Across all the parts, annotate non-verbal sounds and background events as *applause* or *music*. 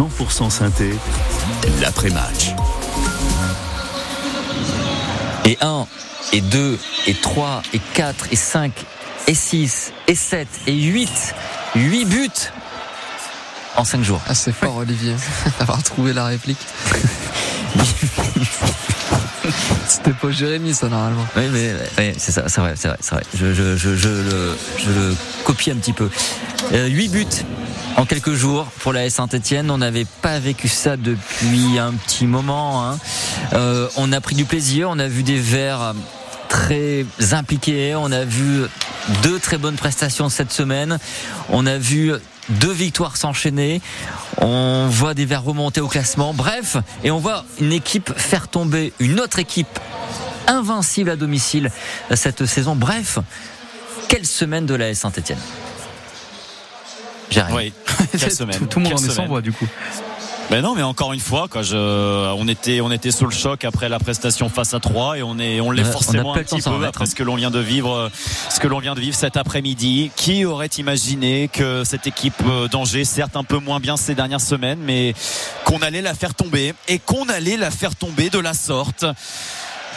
100% synthé, l'après-match. Et 1, et 2, et 3, et 4, et 5, et 6, et 7, et 8. 8 buts en 5 jours. Ah, c'est fort, Olivier, *laughs* d'avoir trouvé la réplique. *laughs* C'était pas Jérémy, ça, normalement. Oui, mais c'est ça, c'est vrai, c'est vrai, c'est vrai. Je, je, je, je, le, je le copie un petit peu. Euh, 8 buts en quelques jours pour la Saint-Etienne. On n'avait pas vécu ça depuis un petit moment. Hein. Euh, on a pris du plaisir, on a vu des verts très impliqués, on a vu deux très bonnes prestations cette semaine, on a vu deux victoires s'enchaîner. On voit des verts remonter au classement. Bref, et on voit une équipe faire tomber une autre équipe invincible à domicile cette saison. Bref, quelle semaine de la Saint-Etienne. Oui, *laughs* quelle semaine. Tout, le monde en est sans voix du coup. Mais non, mais encore une fois, quoi, je, on était, on était sous le choc après la prestation face à 3 et on est, on l'est forcément un petit peu après ce que l'on vient de vivre, ce que l'on vient de vivre cet après-midi. Qui aurait imaginé que cette équipe euh, d'Angers, certes un peu moins bien ces dernières semaines, mais qu'on allait la faire tomber et qu'on allait la faire tomber de la sorte?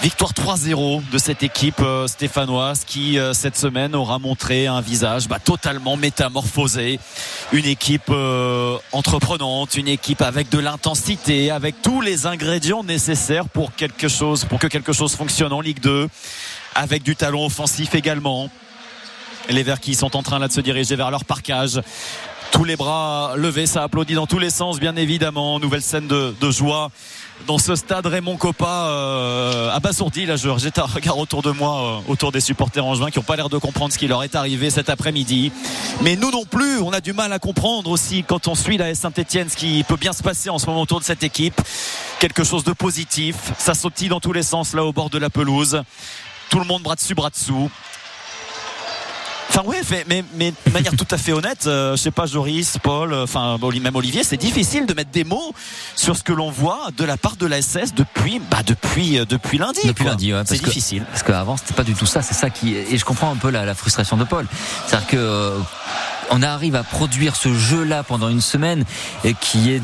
Victoire 3-0 de cette équipe euh, stéphanoise qui euh, cette semaine aura montré un visage bah, totalement métamorphosé. Une équipe euh, entreprenante, une équipe avec de l'intensité, avec tous les ingrédients nécessaires pour quelque chose, pour que quelque chose fonctionne en Ligue 2, avec du talent offensif également. Les Verts qui sont en train là de se diriger vers leur parcage tous les bras levés, ça applaudit dans tous les sens, bien évidemment. Nouvelle scène de, de joie dans ce stade Raymond Coppa euh, abasourdi. Là, je jette un regard autour de moi, euh, autour des supporters en juin qui n'ont pas l'air de comprendre ce qui leur est arrivé cet après-midi. Mais nous non plus, on a du mal à comprendre aussi quand on suit la Saint-Etienne ce qui peut bien se passer en ce moment autour de cette équipe. Quelque chose de positif. Ça sautille dans tous les sens là au bord de la pelouse. Tout le monde bras dessus, bras dessous. Enfin oui, mais, mais, de manière tout à fait honnête, euh, je sais pas Joris, Paul, euh, enfin même Olivier, c'est difficile de mettre des mots sur ce que l'on voit de la part de la SS depuis bah depuis euh, depuis lundi. Depuis lundi, ouais, c'est difficile. Parce qu'avant c'était pas du tout ça. C'est ça qui et je comprends un peu la, la frustration de Paul. C'est-à-dire que on arrive à produire ce jeu-là pendant une semaine et qui est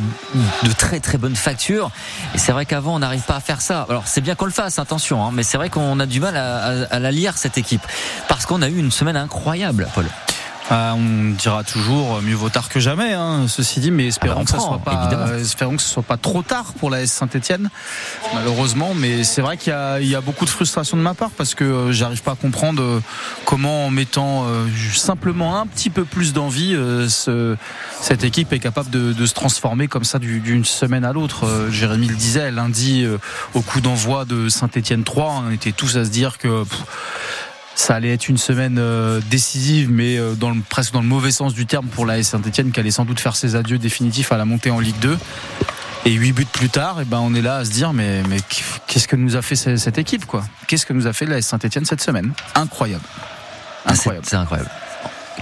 de très très bonne facture. Et c'est vrai qu'avant on n'arrive pas à faire ça. Alors c'est bien qu'on le fasse, attention, hein, mais c'est vrai qu'on a du mal à, à la lire cette équipe parce qu'on a eu une semaine incroyable, Paul. Ah, on dira toujours euh, mieux vaut tard que jamais, hein, ceci dit, mais espérons, ah bah, que, soit pas, espérons que ce soit pas trop tard pour la S Saint-Etienne, malheureusement. Mais c'est vrai qu'il y, y, a beaucoup de frustration de ma part parce que euh, j'arrive pas à comprendre euh, comment, en mettant simplement un petit peu plus d'envie, ce, cette équipe est capable de, de se transformer comme ça d'une semaine à l'autre. Jérémy le disait, lundi, au coup d'envoi de Saint-Etienne 3, on était tous à se dire que ça allait être une semaine euh, décisive, mais euh, dans le, presque dans le mauvais sens du terme pour la Saint-Etienne, qui allait sans doute faire ses adieux définitifs à la montée en Ligue 2. Et huit buts plus tard, et eh ben on est là à se dire mais, mais qu'est-ce que nous a fait cette équipe quoi? Qu'est-ce que nous a fait la Saint-Etienne cette semaine? Incroyable. Ah, incroyable. C'est incroyable.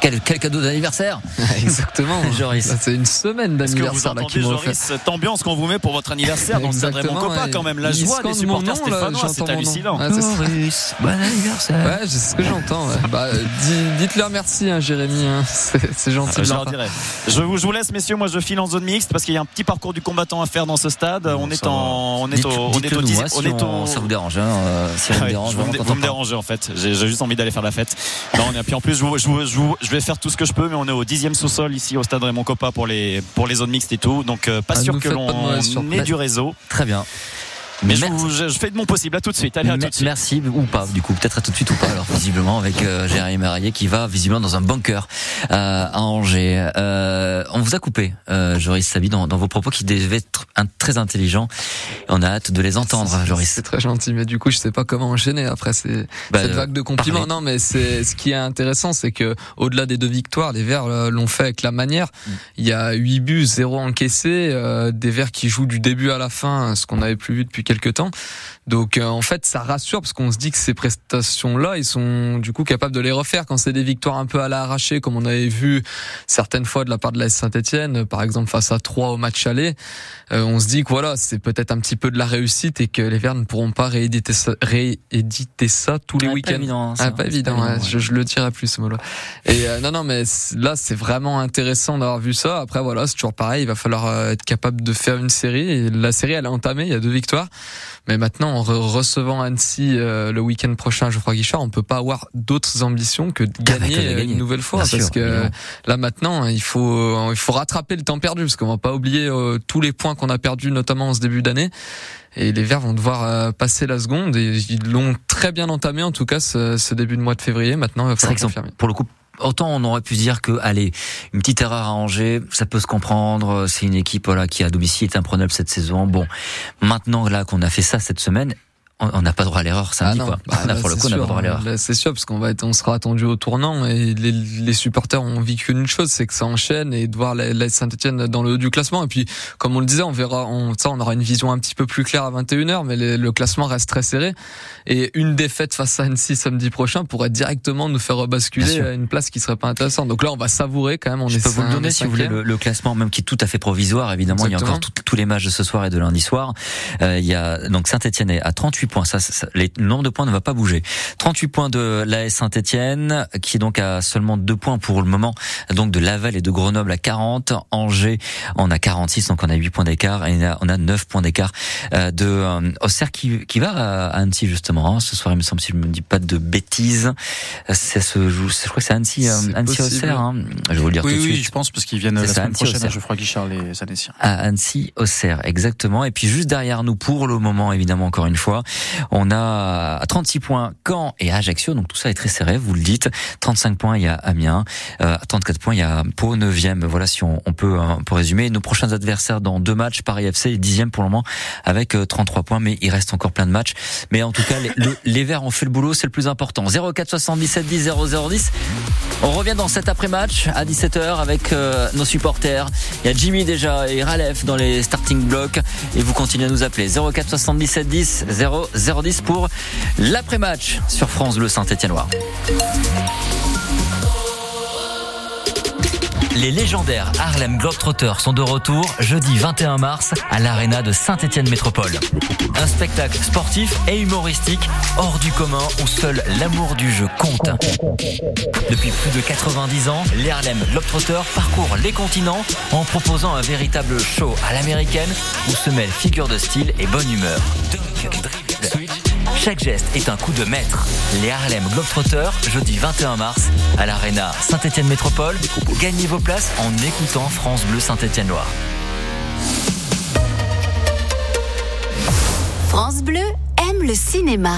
Quel, cadeau d'anniversaire *laughs* Exactement, *laughs* Joris. C'est une semaine d'anniversaire là qui Joris, cette ambiance qu'on vous met pour votre anniversaire dans le stade Raymond Coppa quand même la joie des supporters stéphanois, c'est hallucinant. Joris, bon anniversaire. Ouais, c'est ce que j'entends. *laughs* Bah, dites-leur merci, hein, Jérémy. Hein. C'est gentil. je leur dirai. Je vous, je vous laisse, messieurs. Moi, je file en zone mixte parce qu'il y a un petit parcours du combattant à faire dans ce stade. on est en, on est au, on est au, Ça vous dérange, hein, Si ça vous dérange, vous me dérangez en fait. J'ai juste envie d'aller faire la fête. Non, on est puis en plus, je je vais faire tout ce que je peux, mais on est au dixième sous-sol ici au stade Raymond Coppa pour les, pour les zones mixtes et tout. Donc, euh, pas ah, sûr que l'on ait du réseau. Très bien. Mais je, je, fais de mon possible. À tout de suite. Allez, à tout de suite. Merci ou pas, du coup, peut-être à tout de suite ou pas. Alors visiblement avec euh, Jérémy Marier qui va visiblement dans un bunker euh, à Angers. Euh, on vous a coupé, euh, Joris Sabi, dans, dans, vos propos qui devaient être un, très intelligents. On a hâte de les entendre, Joris. C'est très gentil, mais du coup, je sais pas comment enchaîner après ces, bah, cette vague de compliments. Non, mais c'est ce qui est intéressant, c'est que au-delà des deux victoires, les Verts euh, l'ont fait avec la manière. Mm. Il y a 8 buts, 0 encaissé, des Verts qui jouent du début à la fin, ce qu'on n'avait plus vu depuis quelques temps. Donc en fait, ça rassure parce qu'on se dit que ces prestations-là, ils sont du coup capables de les refaire quand c'est des victoires un peu à l'arraché, comme on avait vu certaines fois de la part de la Saint-Etienne, par exemple face à 3 au match aller. on se dit que voilà, c'est peut-être un petit peu de la réussite et que les Verts ne pourront pas rééditer ça, rééditer ça tous les week-ends. Pas évident. ah, pas évident. je, je, le dirai plus ce mot-là. Et non, non, mais là, c'est vraiment intéressant d'avoir vu ça. Après, voilà, c'est toujours pareil. Il va falloir euh, être capable de faire une série. Et la série, elle est entamée. Il y a deux victoires. Mais maintenant, en recevant Annecy euh, le week-end prochain, Geoffroy Guichard, on peut pas avoir d'autres ambitions que de gagner, une nouvelle fois, parce que là maintenant, il faut il faut rattraper le temps perdu, parce qu'on va pas oublier euh, tous les points qu'on a perdus, notamment en ce début d'année. Et les Verts vont devoir passer la seconde et ils l'ont très bien entamé en tout cas ce, ce début de mois de février. Maintenant, il va falloir confirmer. Pour le coup, autant on aurait pu dire que, allez, une petite erreur à Angers, ça peut se comprendre. C'est une équipe voilà qui à domicile est imprenable cette saison. Bon, maintenant là qu'on a fait ça cette semaine, on n'a pas droit à l'erreur samedi ah quoi. *laughs* Bah, on a pour le coup on n'a pas droit à l'erreur. C'est sûr parce qu'on va être, on sera attendu au tournant et les, les supporters ont vécu une chose, c'est que ça enchaîne et de voir la, Saint-Etienne dans le haut du classement et puis comme on le disait, on verra, on, ça on aura une vision un petit peu plus claire à 21h, mais le classement reste très serré et une défaite face à Annecy samedi prochain pourrait directement nous faire basculer à une place qui serait pas intéressante. Donc là on va savourer quand même. On Je peux vous le donner si vous voulez le, classement même qui est tout à fait provisoire évidemment. Il y a encore tous les matchs de ce soir et de lundi soir. Euh, il y a donc Saint-Etienne est à 38 points. Ça, ça les, le nombre de points ne va pas bouger. 38 points de l'AS Saint-Etienne, qui est donc à seulement 2 points pour le moment, donc de Laval et de Grenoble à 40. Angers, on a 46, donc on a 8 points d'écart, et on a 9 points d'écart euh, de euh, Auxerre qui, qui va à Annecy justement. Hein. Ce soir, il me semble, si je me dis pas de bêtises, ça se joue, je crois que c'est Annecy, euh, Annecy Auxerre. Hein. Je vais vous le dire oui, tout de oui, suite. je pense parce qu'ils viennent la semaine prochaine je crois Guichard les Annéciens. À Annecy Auxerre, exactement. Et puis juste derrière nous, pour le moment, évidemment, encore une fois, on a à 36 points Caen et Ajaccio, donc tout ça est très serré, vous le dites. 35 points, il y a Amiens. Euh, 34 points, il y a Pau, 9e. Voilà si on, peut, euh, pour résumer. Nos prochains adversaires dans deux matchs, Paris FC est 10e pour le moment avec 33 euh, points, mais il reste encore plein de matchs. Mais en tout cas, les, Verts ont fait le boulot, c'est le plus important. 04 77 10 00 10. On revient dans cet après-match à 17h avec euh, nos supporters. Il y a Jimmy déjà et Ralef dans les starting blocks et vous continuez à nous appeler 04 77 10 0010 pour l'après-match sur France Bleu Saint-Étienne-Loire. Les légendaires Harlem Globetrotters sont de retour jeudi 21 mars à l'Arena de Saint-Étienne Métropole. Un spectacle sportif et humoristique hors du commun où seul l'amour du jeu compte. Depuis plus de 90 ans, les Harlem Globetrotters parcourent les continents en proposant un véritable show à l'américaine où se mêlent figures de style et bonne humeur. Chaque geste est un coup de maître. Les Harlem Globetrotters, jeudi 21 mars, à l'Arena Saint-Étienne Métropole. Gagnez vos places en écoutant France Bleu Saint-Étienne-Loire. France Bleu aime le cinéma.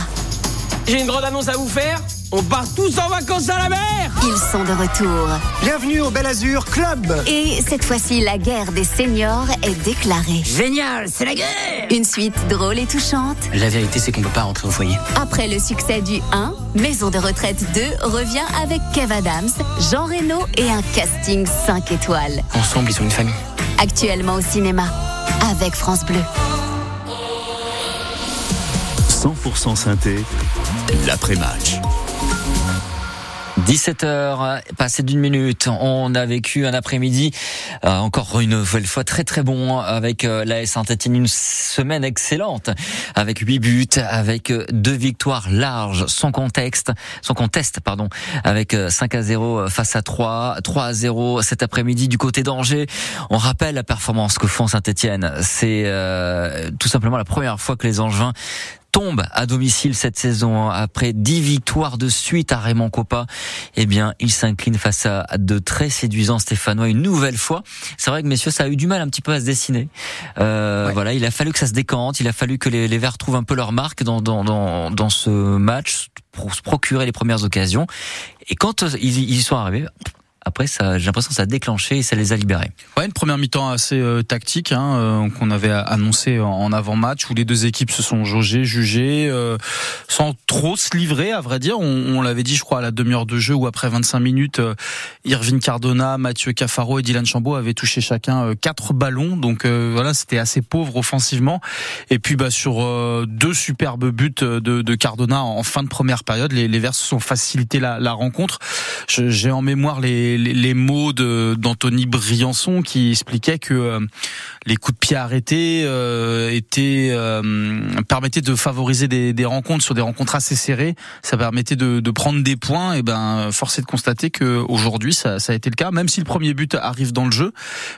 J'ai une grande annonce à vous faire. On part tous en vacances à la mer Ils sont de retour. Bienvenue au Bel Azur Club Et cette fois-ci, la guerre des seniors est déclarée. Génial, c'est la guerre Une suite drôle et touchante. La vérité, c'est qu'on peut pas rentrer au foyer. Après le succès du 1, Maison de retraite 2 revient avec Kev Adams, Jean Reno et un casting 5 étoiles. Ensemble, ils sont une famille. Actuellement au cinéma, avec France Bleu. 100% synthé, l'après-match. 17h, passé d'une minute, on a vécu un après-midi euh, encore une nouvelle fois très très bon avec euh, la Saint-Etienne, une semaine excellente avec huit buts, avec euh, deux victoires larges, sans contexte, sans conteste pardon, avec 5 à 0 face à 3, 3 à 0 cet après-midi du côté d'Angers. On rappelle la performance que font Saint-Etienne, c'est tout simplement la première fois que les Angevins tombe à domicile cette saison après dix victoires de suite à Raymond Coppa. Eh bien, il s'incline face à de très séduisants Stéphanois une nouvelle fois. C'est vrai que messieurs, ça a eu du mal un petit peu à se dessiner. Euh, Voilà, il a fallu que ça se décante, il a fallu que les, les Verts trouvent un peu leur marque dans, dans, dans, dans ce match pour se procurer les premières occasions. Et quand ils y sont arrivés, après, ça, j'ai l'impression que ça a déclenché et ça les a libérés. Une première mi-temps assez euh, tactique hein, euh, qu'on avait annoncé en, avant-match où les deux équipes se sont jaugées, jugées, euh, sans trop se livrer, à vrai dire. On, l'avait dit, je crois, à la demi-heure de jeu ou après 25 minutes, Irvine Cardona, Mathieu Cafaro et Dylan Chambaud avaient touché chacun quatre ballons. Donc voilà, c'était assez pauvre offensivement. Et puis bah, sur deux superbes buts de, Cardona en fin de première période, les, les Verts se sont facilité la, la rencontre. J'ai en mémoire les, les, les mots d'Anthony Briançon qui expliquait que euh, les coups de pied arrêtés euh, étaient euh, permettaient de favoriser des, des, rencontres sur des rencontres assez serrées. Ça permettait de, de prendre des points. Et ben, force est de constater que aujourd'hui ça, ça, a été le cas. Même si le premier but arrive dans le jeu,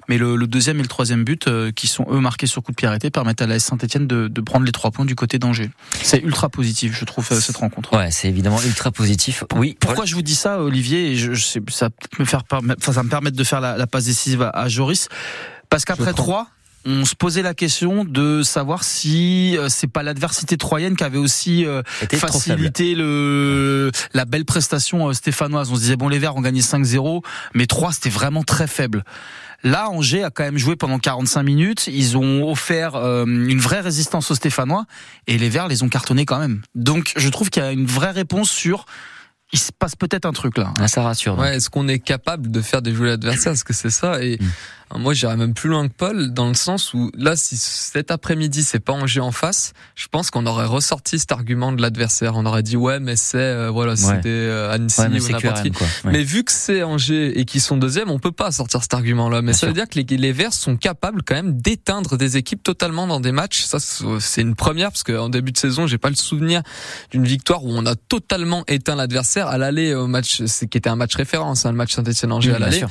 mais le, le deuxième et le troisième but, qui sont eux marqués sur coup de pied arrêté, permettent à la Saint-Etienne de, de, prendre les trois points du côté d'Angers. C'est ultra positif, je trouve cette rencontre. Ouais, c'est évidemment ultra positif. Oui. Pourquoi je vous dis ça, Olivier et je, je sais, ça me faire, ça me permettre de faire la, la passe décisive à, à Joris, parce qu'après trois on se posait la question de savoir si euh, c'est pas l'adversité troyenne qui avait aussi euh, facilité le la belle prestation euh, stéphanoise. On se disait bon les Verts ont gagné 5-0, mais 3 c'était vraiment très faible. Là, Angers a quand même joué pendant 45 minutes. Ils ont offert une vraie résistance aux Stéphanois et les Verts les ont cartonnés quand même. Donc, je trouve qu'il y a une vraie réponse sur il se passe peut-être un truc là. Ah, ça rassure. Ouais, est-ce qu'on est capable de faire des jouets adversaires? Est-ce que c'est ça? Et mm. Moi, j'irais même plus loin que Paul, dans le sens où là, si cet après-midi c'est pas Angers en face, je pense qu'on aurait ressorti cet argument de l'adversaire. On aurait dit ouais, mais c'est euh, voilà, c'était euh, Annecy ou n'importe qui. Mais vu que c'est Angers et qu'ils sont deuxième, on peut pas sortir cet argument-là. Mais ça veut dire que les, les Verts sont capables quand même d'éteindre des équipes totalement dans des matchs. Ça, c'est une première parce qu'en début de saison, j'ai pas le souvenir d'une victoire où on a totalement éteint l'adversaire à l'aller au match, qui était un match référence, hein, le match Saint-Etienne-Angers à l'aller.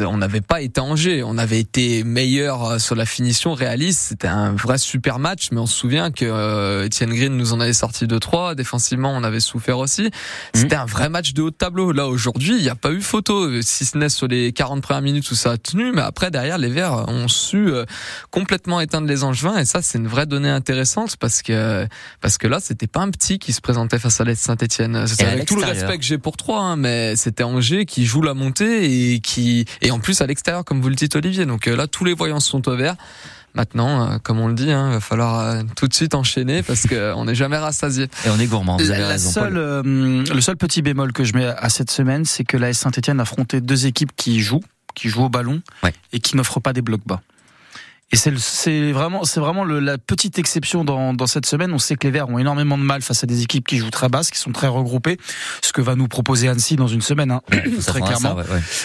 On n'avait pas éteint Angers on avait été meilleur euh, sur la finition réaliste. C'était un vrai super match, mais on se souvient que euh, Etienne Green nous en avait sorti deux trois. Défensivement, on avait souffert aussi. Mhm. C'était un vrai match de haut tableau. Là aujourd'hui, il n'y a pas eu photo, si ce n'est sur les 40 premières minutes où ça a tenu, mais après derrière les Verts ont su euh, complètement éteindre les Angevins et ça c'est une vraie donnée intéressante parce que parce que là c'était pas un petit qui se présentait face à l'Est Saint-Etienne. Avec tout le respect que j'ai pour trois, hein, mais c'était Angers qui joue la montée et qui et en plus à l'extérieur comme vous le dites Olivier. Donc euh, là, tous les voyants sont au vert. Maintenant, euh, comme on le dit, hein, il va falloir euh, tout de suite enchaîner parce qu'on *laughs* n'est jamais rassasié. Et on est gourmand. Vous avez la raison, seule, le seul petit bémol que je mets à cette semaine, c'est que la Saint-Etienne a affronté deux équipes qui jouent, qui jouent au ballon et qui n'offrent pas des blocs bas. Et c'est vraiment, c'est vraiment le, la petite exception dans, dans cette semaine. On sait que les Verts ont énormément de mal face à des équipes qui jouent très basses, qui sont très regroupées. Ce que va nous proposer Annecy dans une semaine, hein, *coughs* très clairement.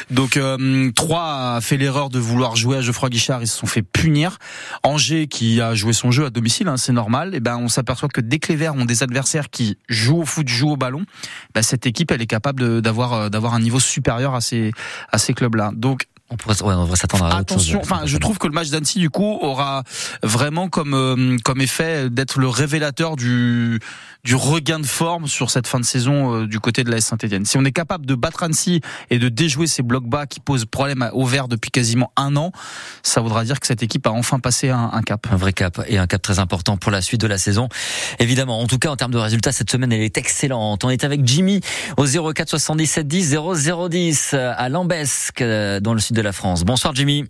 Donc euh, Troyes a fait l'erreur de vouloir jouer à Geoffroy Guichard. Ils se sont fait punir. Angers, qui a joué son jeu à domicile, hein, c'est normal. Et ben on s'aperçoit que dès que les Verts ont des adversaires qui jouent au foot, jouent au ballon, ben, cette équipe, elle est capable d'avoir euh, d'avoir un niveau supérieur à ces à ces clubs-là. Donc on pourrait, on s'attendre à Attention, enfin, je trouve que le match d'Annecy du coup aura vraiment comme euh, comme effet d'être le révélateur du du regain de forme sur cette fin de saison euh, du côté de la Saint-Etienne. Si on est capable de battre Annecy et de déjouer ces blocs bas qui posent problème au vert depuis quasiment un an, ça voudra dire que cette équipe a enfin passé un, un, cap. Un vrai cap et un cap très important pour la suite de la saison. Évidemment, en tout cas en termes de résultats, cette semaine elle est excellente. On est avec Jimmy au 04 77 10 0010 à Lambesque dans le sud de la France. Bonsoir Jimmy.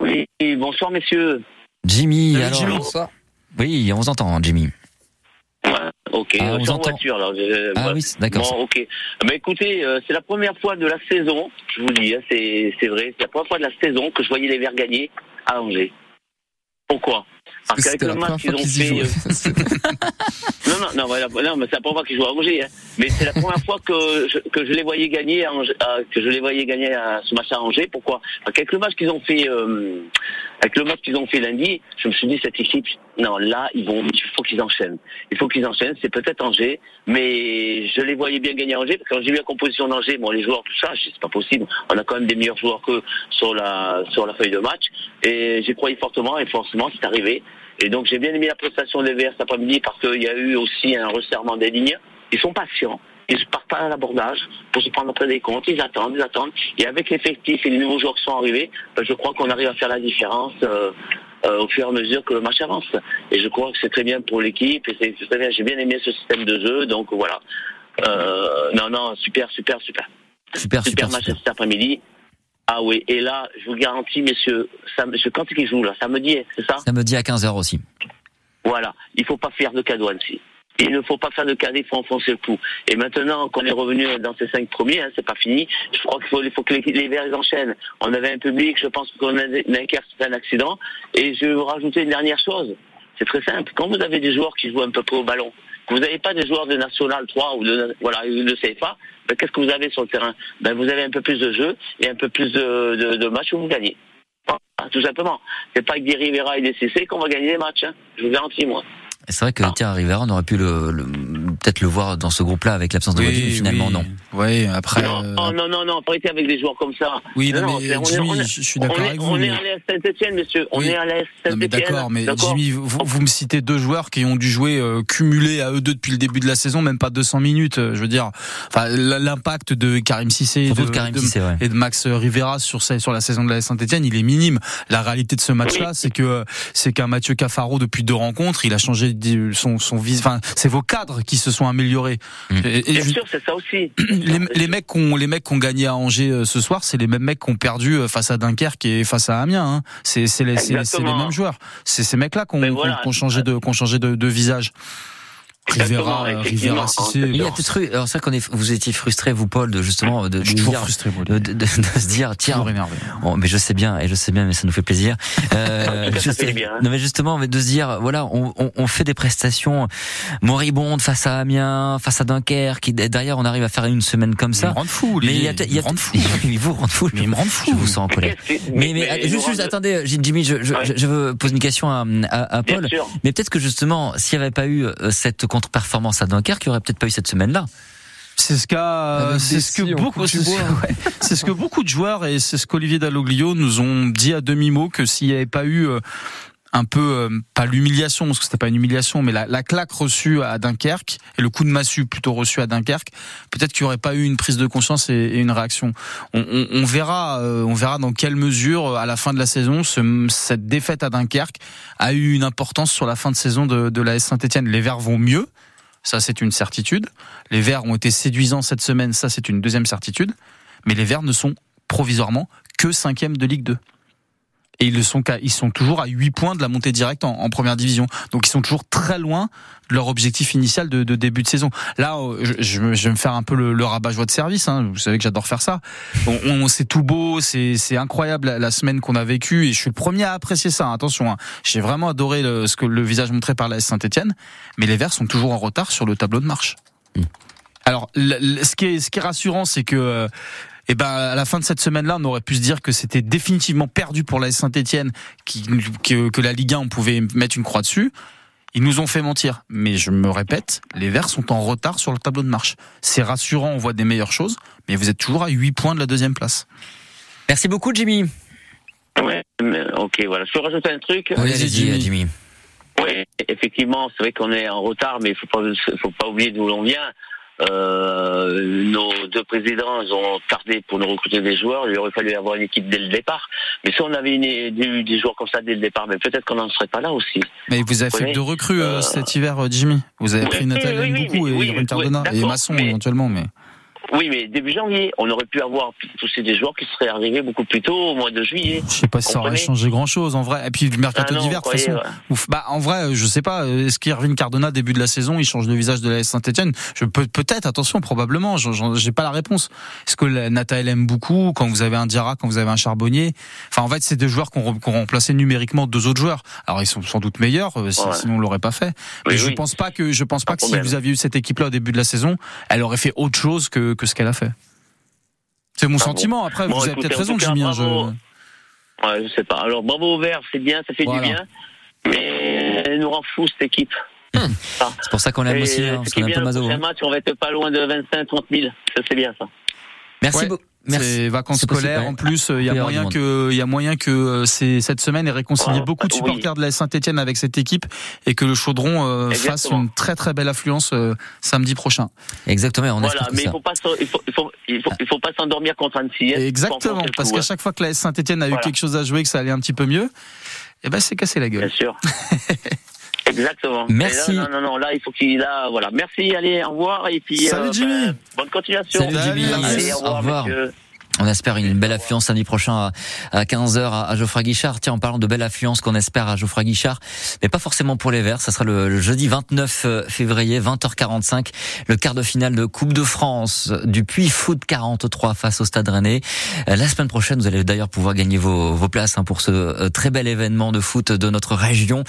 Oui, bonsoir messieurs. Jimmy, alors. Jimmy. Oui, on vous entend Jimmy. Ok, ah, suis en voiture là. ah oui, d'accord. Bon, ok. Mais écoutez, euh, c'est la première fois de la saison, je vous dis, hein, c'est c'est vrai, c'est la première fois de la saison que je voyais les Verts gagner à Angers. Pourquoi? Parce qu'avec le match qu'ils ont fait. Euh, *laughs* non, non, non, voilà, non, mais c'est la première fois qu'ils jouent à Angers. Hein. Mais c'est la première fois que je, que je les voyais gagner, à Angers, que je les voyais gagner à ce match à Angers. Pourquoi? Parce qu'avec le match qu'ils ont fait, euh, avec le match qu'ils ont fait lundi, je me suis dit cette équipe, non, là, ils vont, il faut qu'ils enchaînent. Il faut qu'ils enchaînent. C'est peut-être Angers, mais je les voyais bien gagner Angers parce que quand j'ai vu la composition d'Angers, bon, les joueurs, tout ça, c'est pas possible. On a quand même des meilleurs joueurs que sur la sur la feuille de match. Et j'ai croyé fortement et forcément, c'est arrivé. Et donc j'ai bien aimé la prestation des Verts cet après-midi parce qu'il y a eu aussi un resserrement des lignes. Ils sont patients. Ils ne partent pas à l'abordage pour se prendre après des comptes. Ils attendent, ils attendent. Et avec l'effectif et les nouveaux joueurs qui sont arrivés, ben, je crois qu'on arrive à faire la différence euh, euh, au fur et à mesure que le match avance. Et je crois que c'est très bien pour l'équipe. Et c'est très bien. J'ai bien aimé ce système de jeu. Donc voilà. Euh, non, non, super, super, super. super, super, match cet après-midi. Ah oui, et là, je vous garantis, messieurs, ça, quand est-ce qu'il joue là? Samedi, c'est ça? Samedi à 15h aussi. Voilà, il faut pas faire de cadeau Annecy. Il ne faut pas faire de cadeau, il faut enfoncer le coup. Et maintenant qu'on est revenu dans ces cinq premiers, hein, c'est pas fini. Je crois qu'il faut, faut que les, les Verts enchaînent. On avait un public, je pense qu'on a c'est un accident. Et je vais vous rajouter une dernière chose. C'est très simple. Quand vous avez des joueurs qui jouent un peu près au ballon, que vous n'avez pas des joueurs de National 3 ou de, voilà, de CFA, ben, qu'est-ce que vous avez sur le terrain? Ben, Vous avez un peu plus de jeu et un peu plus de, de, de matchs où vous gagnez. tout simplement. C'est pas avec des Rivera et des CC qu'on va gagner des matchs. Hein. Je vous garantis, moi. C'est vrai que tiens, Rivera, on aurait pu le, le peut-être le voir dans ce groupe-là avec l'absence de oui, mais finalement non. Oui, après. Non, euh... oh, non, non, non, pas été avec des joueurs comme ça. Oui, non, non mais on Jimmy, est, je suis d'accord avec vous. On est à Saint-Etienne, monsieur. On est à l'AS Saint-Etienne. D'accord, mais Jimmy, vous, vous, me citez deux joueurs qui ont dû jouer euh, cumulés à eux deux depuis le début de la saison, même pas 200 minutes. Euh, je veux dire, enfin, l'impact de Karim Sissé, de, de, Karim de, Cissé ouais. et de Max Rivera sur sur la saison de l'AS Saint-Etienne, il est minime. La réalité de ce match-là, oui. c'est que c'est qu'un Mathieu Cafaro depuis deux rencontres, il a changé son, son enfin, c'est vos cadres qui se sont améliorés. Mmh. Et, et Bien sûr, c'est ça aussi. *clears throat* Les, les mecs qu'on les mecs qu'on gagné à Angers euh, ce soir, c'est les mêmes mecs qu'on perdu euh, face à Dunkerque et face à Amiens. Hein. C'est c'est les, les, mêmes joueurs. C'est ces mecs-là qu'on qu voilà. qu changé de qu'on changé de, de visage. Rivera, Rivera, Cissé. Il y a peut-être alors ça qu'on est, vous étiez frustré, vous, Paul, de justement, de, de, dire, frustré, de, de, de, se dire, tiens, bon, mais je sais bien, et je sais bien, mais ça nous fait plaisir. *laughs* Euh, fait bien, hein. Non, mais justement, de se dire, voilà, on, on, on, fait des prestations moribondes face à Amiens, face à Dunkerque, et derrière, on arrive à faire une semaine comme ça. Ils me rendent fou, mais il y a, il y a, fou. *laughs* ils vous rendent fou. Mais ils me rendent fou. Je vous sens en colère. Mais, mais, mais, mais juste, juste, attendez, Jimmy, je, je, ouais. je, veux poser une question à, à, à Paul. Mais peut-être que justement, s'il n'y avait pas eu cette contre-performance à Dunkerque, il n'y aurait peut-être pas eu cette semaine-là. C'est ce qu'a, c'est ce que beaucoup, c'est ce, ce que beaucoup de joueurs et c'est ce qu'Olivier Dalloglio nous ont dit à demi mot que s'il n'y avait pas eu un peu pas l'humiliation parce que c'était pas une humiliation mais la, la, claque reçue à Dunkerque et le coup de massue plutôt reçu à Dunkerque peut-être qu'il n'y aurait pas eu une prise de conscience et, une réaction on, on, on verra euh, on verra dans quelle mesure à la fin de la saison ce, cette défaite à Dunkerque a eu une importance sur la fin de saison de, de la Saint-Etienne les Verts vont mieux ça c'est une certitude. Les Verts ont été séduisants cette semaine, ça c'est une deuxième certitude. Mais les Verts ne sont provisoirement que cinquième de Ligue 2. Et ils, le sont, ils sont toujours à 8 points de la montée directe en, en, première division. Donc ils sont toujours très loin de leur objectif initial de, de début de saison. Là, je, je, vais me faire un peu le, le rabat-joie de service. Hein. Vous savez que j'adore faire ça. On, on c'est tout beau, c'est incroyable la, la semaine qu'on a vécue. Et je suis le premier à apprécier ça. Attention, hein. j'ai vraiment adoré le, ce que le visage montré par la Saint-Etienne. Mais les Verts sont toujours en retard sur le tableau de marche. Mmh. Alors, le, ce, qui est, ce qui est rassurant, c'est que et ben à la fin de cette semaine-là, on aurait pu se dire que c'était définitivement perdu pour la Saint-Etienne, que, que la Ligue 1 on pouvait mettre une croix dessus. Ils nous ont fait mentir, mais je me répète, les Verts sont en retard sur le tableau de marche. C'est rassurant, on voit des meilleures choses, mais vous êtes toujours à 8 points de la deuxième place. Merci beaucoup, Jimmy. Ouais, ok, voilà. Je peux rajouter un truc? Oui, Jimmy. Jimmy. Oui, effectivement, c'est vrai qu'on est en retard, mais il faut pas, faut pas oublier d'où l'on vient. Euh, nos deux présidents ils ont tardé pour nous recruter des joueurs. Il aurait fallu avoir une équipe dès le départ. Mais si on avait une, des, des joueurs comme ça dès le départ, mais peut-être qu'on n'en serait pas là aussi. Mais vous avez vous fait deux recrues euh, cet hiver, Jimmy. Vous avez oui, pris Nathalie oui, oui, beaucoup et Cardona et Masson mais, éventuellement, mais. Oui, mais début janvier, on aurait pu avoir poussé des joueurs qui seraient arrivés beaucoup plus tôt, au mois de juillet. Je sais pas si ça aurait changé grand chose, en vrai. Et puis, le mercato ah d'hiver, de toute façon. Ouais. Bah, en vrai, je sais pas, est-ce qu'Irvine Cardona, début de la saison, il change le visage de la Saint-Etienne? Je peux, peut-être, attention, probablement, j'ai pas la réponse. Est-ce que Nathalie aime beaucoup quand vous avez un Diarra, quand vous avez un Charbonnier? Enfin, en fait, c'est deux joueurs qu'on qu remplacé numériquement deux autres joueurs. Alors, ils sont sans doute meilleurs, euh, ouais. sinon on l'aurait pas fait. Mais je oui. pense pas que, je pense pas, pas que si vous aviez eu cette équipe-là au début de la saison, elle aurait fait autre chose que, que ce qu'elle a fait. C'est mon ah sentiment. Après, bon, vous avez peut-être raison, Jimmy. Je... Ouais, je sais pas. Alors, bravo au vert, c'est bien, ça fait voilà. du bien. Mais elle nous rend fou, cette équipe. Hum. C'est pour ça qu'on l'aime aussi, hein, parce qu'on est un peu maso. Hein. match, on va être pas loin de 25, 30 000. Ça, c'est bien, ça. Merci ouais. beaucoup. C'est vacances scolaires en plus. Il y a moyen que, il y a moyen que c'est cette semaine ait réconcilié oh, beaucoup de supporters oui. de la Saint-Etienne avec cette équipe et que le Chaudron euh, fasse une très très belle affluence euh, samedi prochain. Exactement. On voilà, mais il faut pas, il faut, il faut, il faut, il faut pas s'endormir contre Annecy. Exactement, parce qu'à chaque fois que la Saint-Etienne a voilà. eu quelque chose à jouer, que ça allait un petit peu mieux, eh ben c'est cassé la gueule. Bien sûr. *laughs* Exactement. Merci. non, non, non, là, il faut qu'il, là, voilà. Merci, allez, au revoir, et puis, Salut, Jimmy. ben, bonne continuation. Salut, Jimmy. Allez, au revoir, Au revoir. On espère une belle affluence samedi prochain à 15h à Geoffroy Guichard. Tiens, en parlant de belle affluence qu'on espère à Geoffroy Guichard, mais pas forcément pour les Verts. Ça sera le, jeudi 29 février, 20h45, le quart de finale de Coupe de France du Puy Foot 43 face au Stade Rennais. Euh, La semaine prochaine, vous allez d'ailleurs pouvoir gagner vos, places hein, pour ce euh, très bel événement de foot de notre région.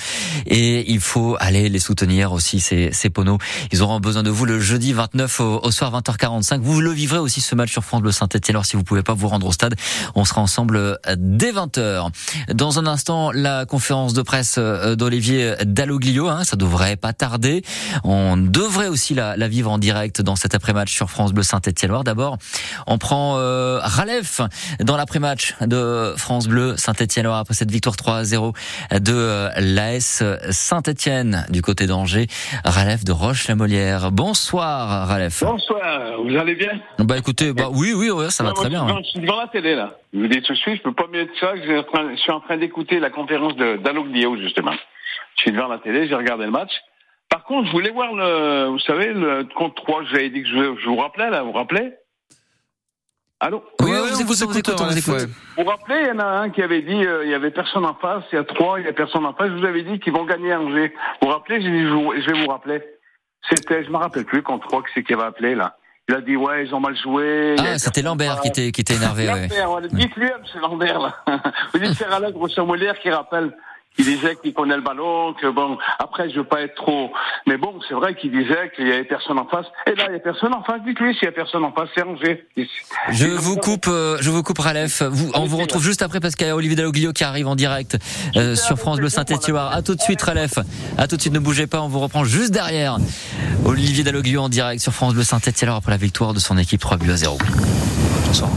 Et il faut aller les soutenir aussi, ces, ces poneaux. Ils auront besoin de vous le jeudi 29 au, soir 20h45. Vous le vivrez aussi ce match sur France Bleu Saint-Etienne. Alors si vous pas vous rendre au stade, on sera ensemble euh, dès 20h. Dans un instant, la conférence de presse euh, d'Olivier Dalloglio, hein, ça devrait pas tarder. On devrait aussi la, la vivre en direct dans cet après-match sur France Bleu Saint-Etienne. D'abord, on prend euh, Ralef dans l'après-match de France Bleu Saint-Etienne après cette victoire 3-0 de euh, l'AS Saint-Etienne du côté d'Angers. Ralef de Roche-la-Molière. Bonsoir Ralef. Bonsoir, vous allez bien? Bah écoutez, bah oui, oui, ouais, ça va très moi, bien. Je ouais. suis devant la télé là. Je vous dis tout de suite, je peux pas mieux de ça. que Je suis en train- d'écouter la conférence de d'Aloglio justement. Je suis devant la télé, j'ai regardé le match. Par contre, je voulais voir le, vous savez, le compte 3, j'avais dit que je, je vous rappelais là, vous vous rappelez? Allô? Oui, Ouais, on ouais, vous écoute, vous on vous écoute, vous. Vous vous rappelez, il y en a un qui avait dit, euh, il y avait personne en face, il y a 3, il y a personne en face. Je vous avais dit qu'ils vont gagner Angers. Vous vous rappelez? J'ai dit, je, vous- je vais vous rappeler. C'était, je me rappelle plus, contre 3, qui c'est qui avait appelé là. Il a dit, ouais, ils ont mal joué. Ah, c'était Lambert qui était, qui était énervé. ouais. Lambert, voilà. dites-lui, c'est Lambert, là. *laughs* Vous dites, c'est Alain Grosso-Molière qui rappelle, qui disait qu'il connaît le ballon, que bon, après, je veux pas être trop, mais bon, c'est vrai qu'il disait qu'il y avait personne en face. Et là, il y a personne en face. Dites-lui, s'il y a personne en face, c'est Angers. Je vous coupe, euh, je vous coupe Ralef. Vous, on vous retrouve juste après parce qu'il y a Olivier Dalloglio qui arrive en direct euh, sur France Bleu Saint-Étienne. À tout de suite Ralef. À tout de suite, ne bougez pas, on vous reprend juste derrière. Olivier Dalloglio en direct sur France Bleu Saint-Étienne alors après la victoire de son équipe 3 buts à 0. Bonsoir.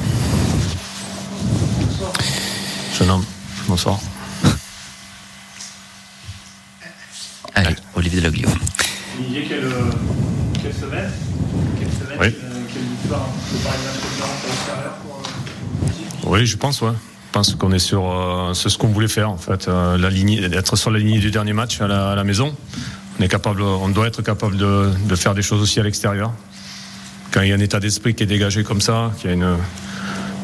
Jeune homme, bonsoir. Allez, Olivier Dalloglio. Olivier, quelle, euh, quelle semaine? Quelle semaine Oui. euh, Quelle victoire hein euh, Oui, je pense, ouais. Je pense qu'on est sur euh, c'est ce qu'on voulait faire en fait, euh, la ligne, être sur la ligne du dernier match à la, à la maison. On est capable, on doit être capable de, de faire des choses aussi à l'extérieur. Quand il y a un état d'esprit qui est dégagé comme ça, qu'il y a une,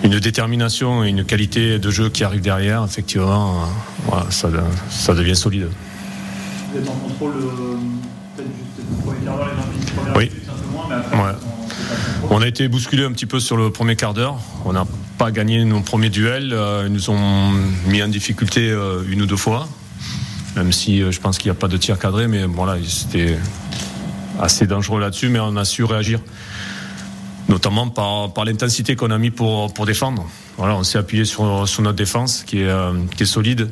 une détermination et une qualité de jeu qui arrive derrière, effectivement, euh, voilà, ça, ça devient solide. Vous êtes en contrôle peut-être juste le premier quart d'heure, les 20 minutes premières Oui. minutes, un peu moins, mais après, Ouais. on- a été bousculé un petit peu sur le premier quart d'heure. On n'a pas gagné nos premiers duels. Euh, Ils nous ont mis en difficulté euh, une ou deux fois. Même si euh, je pense qu'il n'y a pas de tir cadré, mais voilà, c'était assez dangereux là-dessus. Mais on a su réagir, notamment par, par l'intensité qu'on a mis pour, pour défendre. Voilà, on s'est appuyé sur, sur notre défense qui est, euh, qui est solide.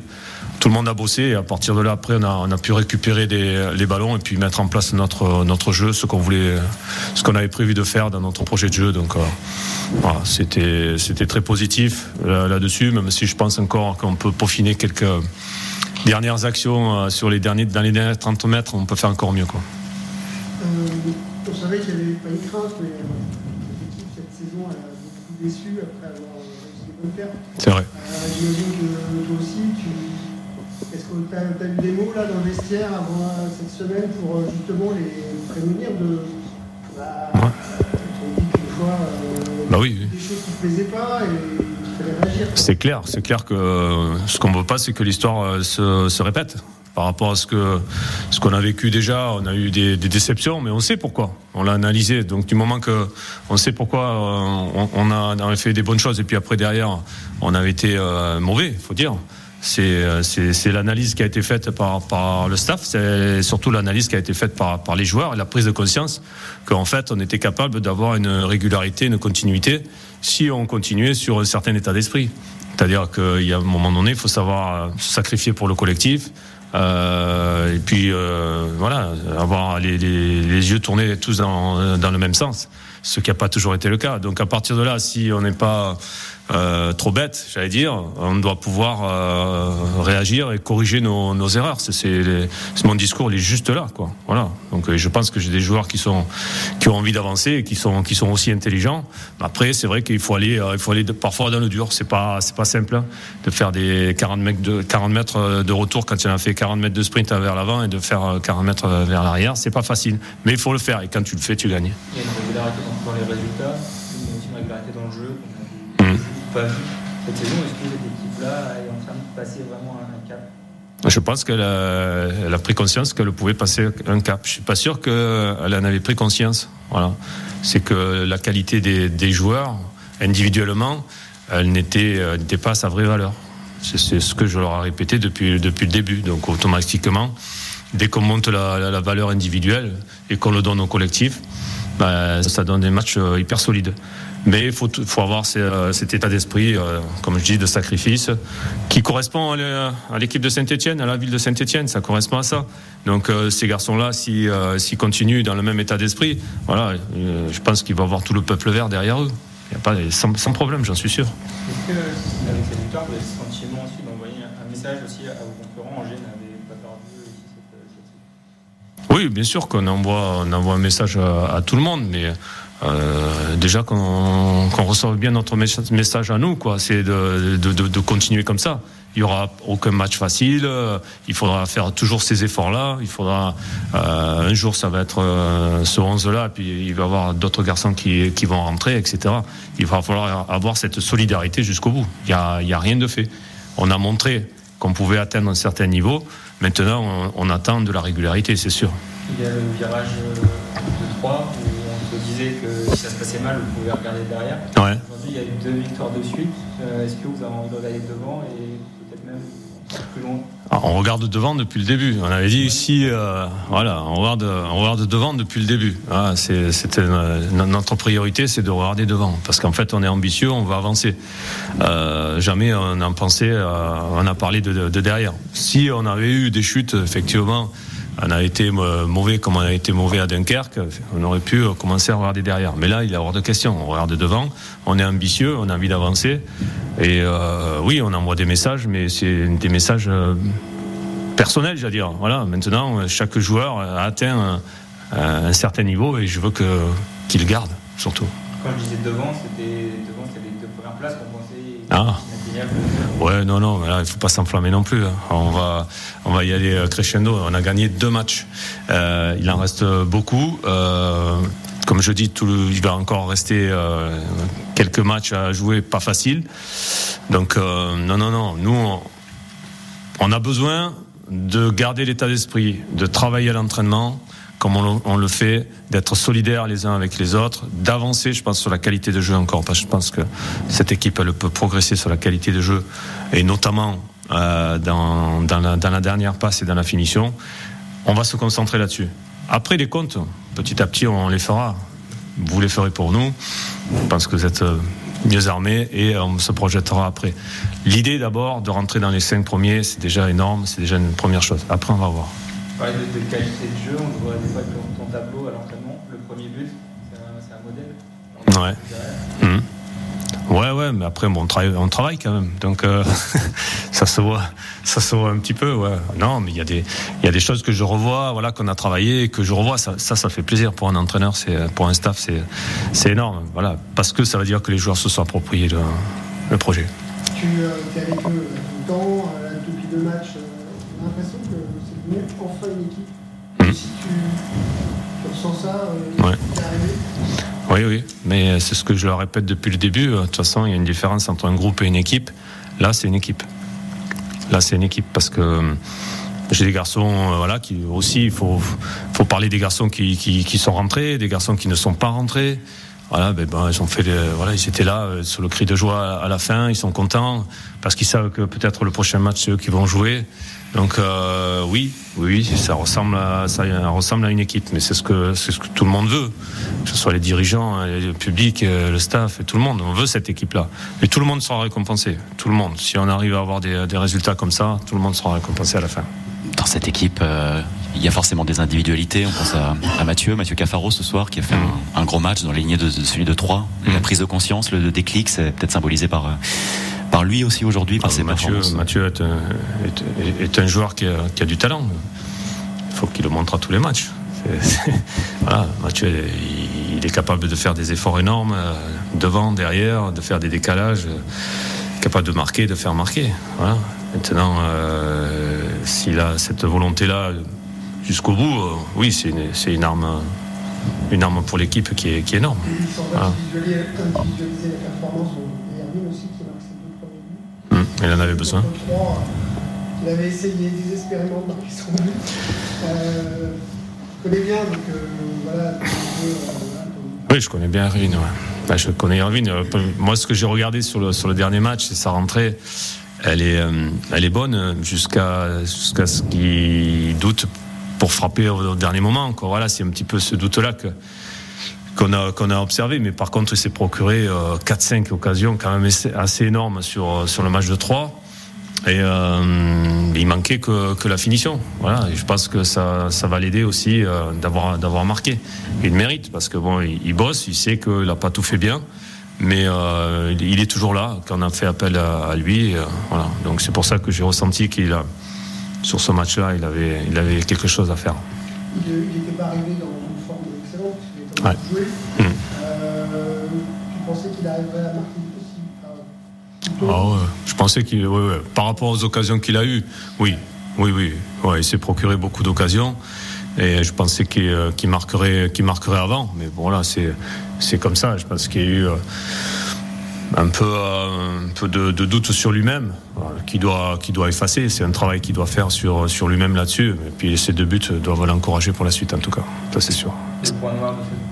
Tout le monde a bossé et à partir de là, après, on a, on a pu récupérer des, les ballons et puis mettre en place notre, notre jeu, ce qu'on voulait, ce qu'on avait prévu de faire dans notre projet de jeu. Donc, euh, voilà, c'était, c'était très positif euh, là-dessus, même si je pense encore qu'on peut peaufiner quelques dernières actions euh, sur les derniers, dans les derniers 30 mètres, on peut faire encore mieux, quoi. Euh, on savait qu'il n'y avait pas une crainte, mais cette saison elle a beaucoup déçu après avoir réussi bonnes pertes. C'est vrai. Euh, J'imagine que toi aussi, tu... est-ce que tu as, eu des mots là dans le vestiaire avant euh, cette semaine pour euh, justement les prévenir de. Bah, On dit fois, euh, Bah oui, des choses qui ne plaisaient pas et. C'est clair, c'est clair que euh, ce qu'on veut pas, c'est que l'histoire euh, se, se répète. Par rapport à ce que ce qu'on a vécu déjà, on a eu des, des déceptions, mais on sait pourquoi. On l'a analysé. Donc du moment que on sait pourquoi euh, on, on a, on a fait des bonnes choses et puis après derrière on avait été euh, mauvais, faut dire. C'est euh, c'est l'analyse qui a été faite par par le staff, c'est surtout l'analyse qui a été faite par par les joueurs et la prise de conscience qu'en fait on était capable d'avoir une régularité, une continuité si on continuait sur un certain état d'esprit. C'est-à-dire qu'il y a un moment donné, il faut savoir euh, se sacrifier pour le collectif. euh, et puis euh, voilà, avoir les, les, les yeux tournés tous dans, dans le même sens, ce qui n'a pas toujours été le cas. Donc à partir de là, si on n'est pas euh, trop bête, j'allais dire, on doit pouvoir euh, réagir et corriger nos, erreurs. C'est, mon discours, il est juste là. Voilà. Donc Donc je pense que j'ai des joueurs qui sont qui ont envie d'avancer et qui sont qui sont aussi intelligents. Après, c'est vrai qu'il faut aller il faut aller parfois dans le dur. C'est pas c'est pas simple hein, de faire des 40 mètres de 40 mètres de retour quand il en a fait 40 mètres de sprint vers l'avant et de faire 40 mètres vers l'arrière. C'est pas facile, mais il faut le faire et quand tu le fais, tu gagnes. Il y a une régularité dans les résultats, une régularité dans le jeu. Pas vu cette saison. Est-ce que cette équipe-là est en train de passer vraiment un cap je pense qu'elle a, elle a, pris conscience qu'elle pouvait passer un cap. Je suis pas sûr qu'elle en avait pris conscience. Voilà. C'est que la qualité des, des joueurs, individuellement, elle n'était, n'était pas à sa vraie valeur. C'est, ce que je leur ai répété depuis, depuis le début. Donc automatiquement, dès qu'on monte la, la, la, valeur individuelle et qu'on le donne au collectif, bah, ça donne des matchs euh, hyper solides. Mais il faut, avoir euh, cet état d'esprit, euh, comme je dis, de sacrifice, qui correspond à l'équipe de Saint-Etienne, à la ville de Saint-Etienne. Ça correspond à ça. Donc ces garçons-là, s'ils si, continuent dans le même état d'esprit, voilà, je pense qu'il va avoir tout le peuple vert derrière eux. Y a pas, sans, problème, j'en suis sûr. Est-ce que avec cette victoire, vous avez le sentiment aussi d'envoyer un message aussi à vos Oui, bien sûr qu'on envoie, on envoie un message à, tout le monde, mais euh, déjà qu'on qu reçoive bien notre message à nous, quoi. C'est de, de, de, de, continuer comme ça. Il y aura aucun match facile. Il faudra faire toujours ces efforts-là. Il faudra euh, un jour ça va être euh, ce 11-là, puis il va y avoir d'autres garçons qui, qui vont rentrer, etc. Il va falloir avoir cette solidarité jusqu'au bout. Il y a, y a rien de fait. On a montré qu'on pouvait atteindre un certain niveau. Maintenant, on, on attend de la régularité, c'est sûr. Il y a le virage de 3 disait que si ça se passait mal, vous pouvez regarder derrière. Ouais. Aujourd'hui, il y a eu deux victoires de suite. Euh, Est-ce que vous avez envie regarder devant et peut-être même plus loin? On regarde devant depuis le début. On avait dit ici, euh, voilà, on regarde, on regarde devant depuis le début. Ah, C'était notre priorité, c'est de regarder devant, parce qu'en fait, on est ambitieux, on va avancer. Euh, jamais on a pensé, on a parlé de, derrière. Si on avait eu des chutes, effectivement, on a été mauvais comme on a été mauvais à Dunkerque, on aurait pu commencer à regarder derrière. Mais là, il y a hors de question. On regarde devant, on est ambitieux, on a envie d'avancer. Et euh, oui, on envoie des messages, mais c'est des messages euh, personnels, j'allais dire. Voilà, maintenant, chaque joueur a atteint un, un certain niveau et je veux que, qu'il garde, surtout. Quand je disais devant, c'était devant, c'était les deux premières places qu'on pensait. Ah. Ouais, non, non, il faut pas s'enflammer non plus. Hein. On va, on va y aller euh, crescendo. On a gagné deux matchs. Euh, il en reste beaucoup. Euh, comme je dis, il va encore rester quelques matchs à jouer, pas facile. Donc, non, non, non. Nous, on a besoin de garder l'état d'esprit, de travailler à l'entraînement, comme on, le fait, d'être solidaires les uns avec les autres, d'avancer, je pense, sur la qualité de jeu encore, parce que je pense que cette équipe, elle peut progresser sur la qualité de jeu, et notamment euh, dans, la, dans la dernière passe et dans la finition. On va se concentrer là-dessus. Après les comptes, petit à petit, on les fera. Vous les ferez pour nous. Je pense que vous êtes mieux armés et on se projettera après. L'idée d'abord de rentrer dans les cinq premiers, c'est déjà énorme, c'est déjà une première chose. Après, on va voir parlais de, de, qualité de jeu, on voit des fois ton, ton tableau à l'entraînement, le premier but, c'est un, un, modèle. Ouais. Mmh. Ouais, ouais, mais après, bon, on, travaille, on travaille quand même. Donc, euh, *laughs* ça, se voit, ça se voit un petit peu, ouais. Non, mais il y, a des, il y a des choses que je revois, voilà, qu'on a travaillé, que je revois. Ça, ça, ça, fait plaisir pour un entraîneur, c'est, pour un staff, c'est, c'est énorme. Voilà, parce que ça veut dire que les joueurs se sont appropriés le, le projet. Tu euh, es avec eux tout le temps, euh, depuis deux matchs, une équipe. Mmh. Si tu, tu, ressens ça, euh, ouais. Oui, oui, mais c'est ce que je leur répète depuis le début. De toute façon, il y a une différence entre un groupe et une équipe. Là, c'est une équipe. Là, c'est une équipe parce que euh, j'ai des garçons, euh, voilà, qui aussi, il faut, faut parler des garçons qui, qui, qui, sont rentrés, des garçons qui ne sont pas rentrés. Voilà, ben, ben ils ont fait, les, voilà, ils étaient là euh, sur le cri de joie à la fin, ils sont contents parce qu'ils savent que peut-être le prochain match c'est eux qui vont jouer. Donc euh, oui, oui, ça ressemble à ça ressemble à une équipe, mais c'est ce que c'est ce que tout le monde veut, que ce soit les dirigeants, hein, le public, euh, le staff, et tout le monde. On veut cette équipe-là, et tout le monde sera récompensé. Tout le monde. Si on arrive à avoir des, des résultats comme ça, tout le monde sera récompensé à la fin. Dans cette équipe, euh, il y a forcément des individualités. On pense à, à Mathieu, Mathieu Cafaro ce soir, qui a fait un, un gros match dans les lignées de, de celui de 3. La prise de conscience, le déclic, c'est peut-être symbolisé par par lui aussi aujourd'hui, par ah, ses Mathieu, Mathieu est un, est, est un joueur qui a, qui a, du talent. Il faut qu'il le montre à tous les matchs. voilà, Mathieu, il, est capable de faire des efforts énormes euh, devant, derrière, de faire des décalages, euh, capable de marquer, de faire marquer. Voilà. Maintenant, euh, s'il a cette volonté-là jusqu'au bout, oui, c'est une, une, arme, une arme pour l'équipe qui est, qui est énorme. Voilà. Il en avait besoin. Il avait essayé désespérément de marquer son but. Euh, je connais bien, donc euh, voilà. Euh, oui, je connais bien. Ouais. Bah, je connais Erwin. Euh, moi, ce que j'ai regardé sur le, sur le dernier match, c'est sa rentrée. Elle est, elle est bonne jusqu'à jusqu'à ce qu'il doute pour frapper au, dernier moment. Quoi. Voilà, c'est un petit peu ce doute-là que qu'on a, qu'on a observé. Mais par contre, il s'est procuré 4-5 occasions quand même assez énormes sur, sur le match de 3. Et euh, il manquait que, que, la finition. Voilà. Je pense que ça, ça va l'aider aussi euh, d'avoir, marqué. Il mérite parce que bon, il, bosse, il sait qu'il n'a pas tout fait bien, mais euh, il est toujours là quand on a fait appel à, lui. Euh, voilà. Donc c'est pour ça que j'ai ressenti qu'il a, sur ce match-là, il avait, il avait quelque chose à faire. Il n'était pas arrivé dans joué. Mmh. tu pensais qu'il arriverait à marquer ah je pensais qu'il, par rapport aux occasions qu'il a eues, oui, oui, oui, ouais, il s'est procuré beaucoup d'occasions. Et je pensais qu'il euh, marquerait, marquerait avant. Mais bon, là, c'est comme ça. Je pense qu'il y a eu euh, un peu, euh, un peu de, doute sur lui-même, qui doit, qui doit effacer. C'est un travail qu'il doit faire sur, sur lui-même là-dessus. Et puis ces deux buts doivent l'encourager pour la suite, en tout cas. Ça, c'est sûr. Le point noir de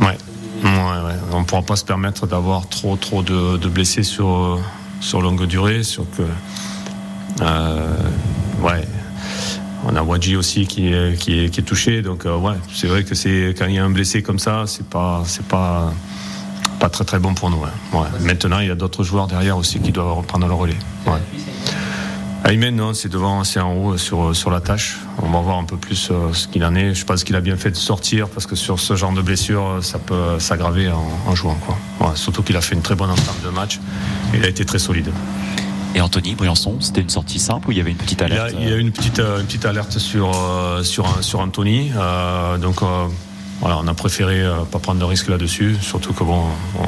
Ouais. Ouais, On ne pourra pas se permettre d'avoir trop, trop de, blessés sur, sur longue durée. Sur que, euh, ouais. On a Wadji aussi qui est, qui est, touché. Donc, euh, ouais, c'est vrai que c'est, quand il y a un blessé comme ça, c'est pas, c'est pas, pas très très bon pour nous. Hein. Maintenant, il y a d'autres joueurs derrière aussi qui doivent reprendre le relais. Aymen, non, c'est devant, c'est en haut sur, sur la tâche. On va voir un peu plus euh, ce qu'il en est. Je pense qu'il a bien fait de sortir parce que sur ce genre de blessure, euh, ça peut s'aggraver en, jouant. Quoi. surtout qu'il a fait une très bonne entame de match. Il a été très solide. Et Anthony Briançon, c'était une sortie simple ou il y avait une petite alerte Il y a, une petite, euh, une petite alerte sur, sur, sur Anthony. donc voilà, on a préféré pas prendre de risque là-dessus. Surtout que bon,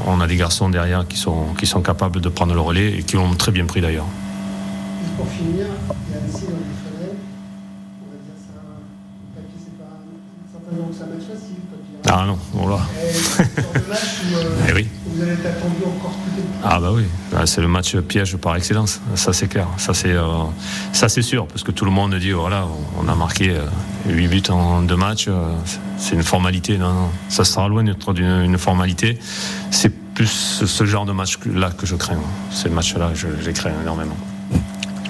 on a des garçons derrière qui sont, qui sont capables de prendre le relais et qui l'ont très bien pris d'ailleurs pour finir, il y a Annecy dans les Fenêtres. On va dire ça, le papier, c'est pas certainement que ça match facile. Ah non, c'est match où, euh, *laughs* eh oui. vous allez être attendu encore plus Ah bah oui, ah, c'est le match piège par excellence, ça c'est clair. Ça c'est euh, ça c'est sûr, parce que tout le monde dit voilà, on a marqué euh, 8 buts en deux matchs, euh, c'est une formalité. Non, non, ça sera loin d'être une formalité. C'est plus ce genre de match-là que je crains. Ces matchs-là, je les crains énormément.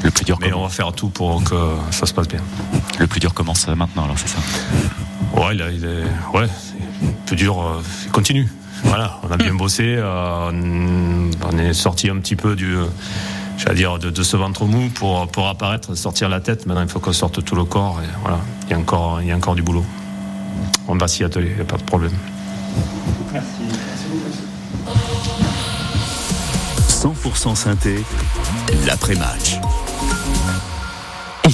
Le plus dur. Mais on va faire tout pour que ça se passe bien. Le plus dur commence maintenant, alors c'est ça. Ouais, il, est, ouais, le plus dur, euh, il continue. Voilà, on a bien bossé, euh, on est sorti un petit peu du, j'allais dire, de, ce ventre mou pour, pour apparaître, sortir la tête. Maintenant, il faut qu'on sorte tout le corps. Et voilà, il y a encore, il y a encore du boulot. On va s'y atteler, il n'y a pas de problème. Merci. Merci 100% synthé, l'après-match.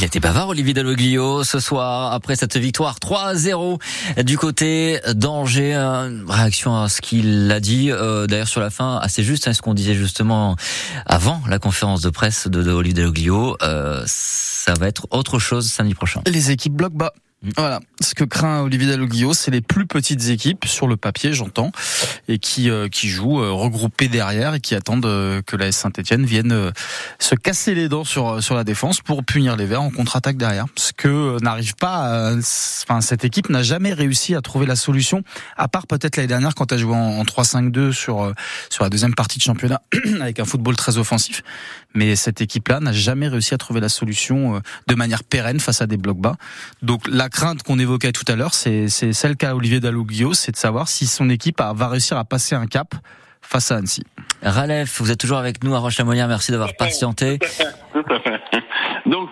Il était bavard Olivier Dalloglio ce soir après cette victoire 3-0 du côté d'Angers. Réaction à ce qu'il a dit euh, d'ailleurs sur la fin assez juste, hein, ce qu'on disait justement avant la conférence de presse de, Olivier Dalloglio. Euh, ça va être autre chose samedi prochain. Les équipes bloc bas. Mm. Voilà, ce que craint Olivier Dalloglio, c'est les plus petites équipes sur le papier, j'entends, et qui euh, qui jouent euh, regroupées derrière et qui attendent euh, que la Saint-Étienne vienne se casser les dents sur sur la défense pour punir les Verts en contre-attaque derrière. Ce que n'arrive pas, enfin cette équipe n'a jamais réussi à trouver la solution, à part peut-être l'année dernière quand elle joué en, en 3-5-2 sur sur la deuxième partie de championnat *clears throat* avec un football très offensif. Mais cette équipe-là n'a jamais réussi à trouver la solution de manière pérenne face à des blocs bas. Donc la crainte qu'on évoquait tout à l'heure, c'est celle qu'a Olivier Dalloglio, c'est de savoir si son équipe va réussir à passer un cap face à Annecy. Ralef, vous êtes toujours avec nous à roche merci d'avoir patienté. Tout à fait. Donc,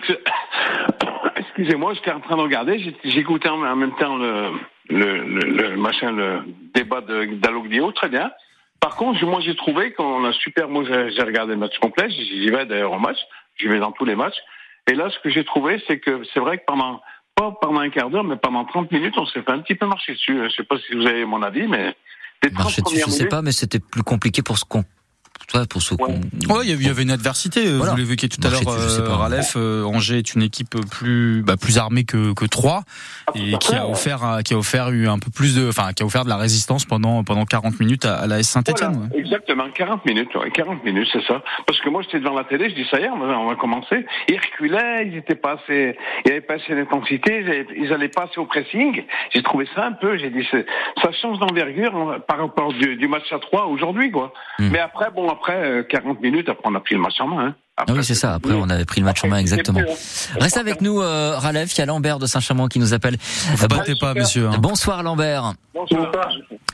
excusez-moi, j'étais en train de regarder, j'écoutais en même temps le, le, machin, le débat de très bien. Par contre, moi j'ai trouvé qu'on a super, moi j'ai regardé le match complet, j'y vais d'ailleurs au match, j'y vais dans tous les matchs. Et là, ce que j'ai trouvé, c'est que c'est vrai que pendant pas pendant un quart d'heure, mais pendant 30 minutes, on s'est fait un petit peu marcher dessus. Je sais pas si vous avez mon avis, mais Marcher dessus, je sais pas, mais c'était plus compliqué pour ce qu'on pour ceux ouais. il y avait une adversité. Vous l'évoquiez tout à l'heure, euh, Ralef. Euh, Angers est une équipe plus bah, plus armée que que Troyes et qui a offert qui a offert eu un peu plus de, enfin qui a offert de la résistance pendant pendant 40 minutes à, la S Saint-Étienne. Exactement, 40 minutes, 40 minutes, c'est ça. Parce que moi j'étais devant la télé, je dis ça y est, on va commencer. Ils reculaient, ils étaient pas assez, il y avait pas assez d'intensité, ils allaient pas assez au pressing. J'ai trouvé ça un peu, j'ai dit ça change d'envergure par rapport du, du match à 3 aujourd'hui quoi. Hmm. Mais après bon après 40 euh, minutes, après on a pris le match en main. Hein. ah oui, c'est ça. Après, on avait pris le match en main, exactement. Reste avec nous, euh, Ralef. Il y a Lambert de Saint-Chamond qui nous appelle. Vous battez pas, monsieur. Hein. Bonsoir, Lambert. Bonsoir.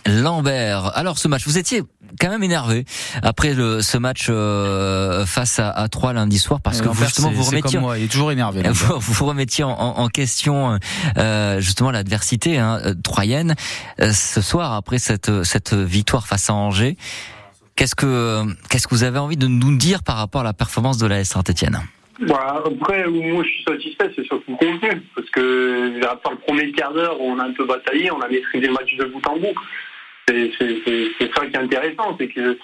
Lambert. Alors, ce match, vous étiez quand même énervé après le, ce match euh, face à, à 3 lundi soir parce que justement vous remettiez, moi, il est toujours énervé. *laughs* Vous, vous remettiez en, en question euh, justement l'adversité hein, troyenne euh, ce soir après cette cette victoire face à Angers. Qu'est-ce que qu'est-ce que vous avez envie de nous dire par rapport à la performance de la Saint-Etienne? Bah, après, moi je suis satisfait, c'est surtout le contenu. Parce que après le premier quart d'heure, on a un peu bataillé, on a maîtrisé le match de bout en bout. C'est ça qui est intéressant, c'est que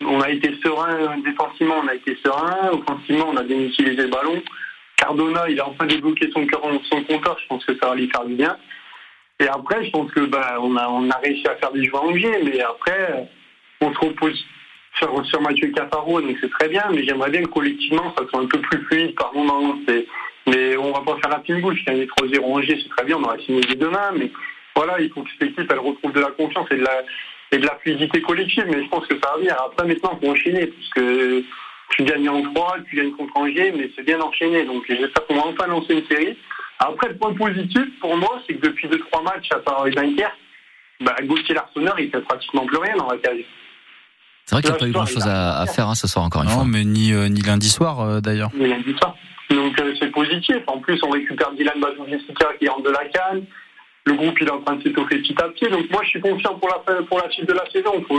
on a été serein défensivement, on a été serein, offensivement, on a bien utilisé le ballon. Cardona, il a enfin débloqué son, son compteur, je pense que ça va lui faire du bien. Et après, je pense que bah, on, a, on a réussi à faire des joueurs en mais après, on se repose sur, Mathieu Cafaro, donc c'est très bien, mais j'aimerais bien que collectivement ça soit un peu plus fluide par moment. Mais on va pas faire la fine bouche. Gagner 3-0 Angers, c'est très bien, on aura signé demain, mais voilà, il faut que cette équipe elle retrouve de la confiance et de la, fluidité collective, mais je pense que ça va venir. Après, maintenant, il faut enchaîner, puisque tu gagnes en 3, tu gagnes contre Angers, mais c'est bien enchaîné. Donc j'espère qu'on va enfin lancer une série. Après, le point positif pour moi, c'est que depuis 2-3 matchs, à part Dunkerque, bah, Gauthier Larsonneur, il fait pratiquement plus rien dans la carrière. C'est vrai qu'il n'y a pas eu grand chose à, faire hein, ce soir encore une fois. Non, mais ni, euh, ni lundi soir euh, d'ailleurs. Ni lundi soir. Donc euh, c'est positif. En plus, on récupère Dylan Bazouvisika qui rentre de la canne. Le groupe il est en train de s'étoffer petit à petit. Donc moi, je suis confiant pour la, pour la suite de la saison. Faut,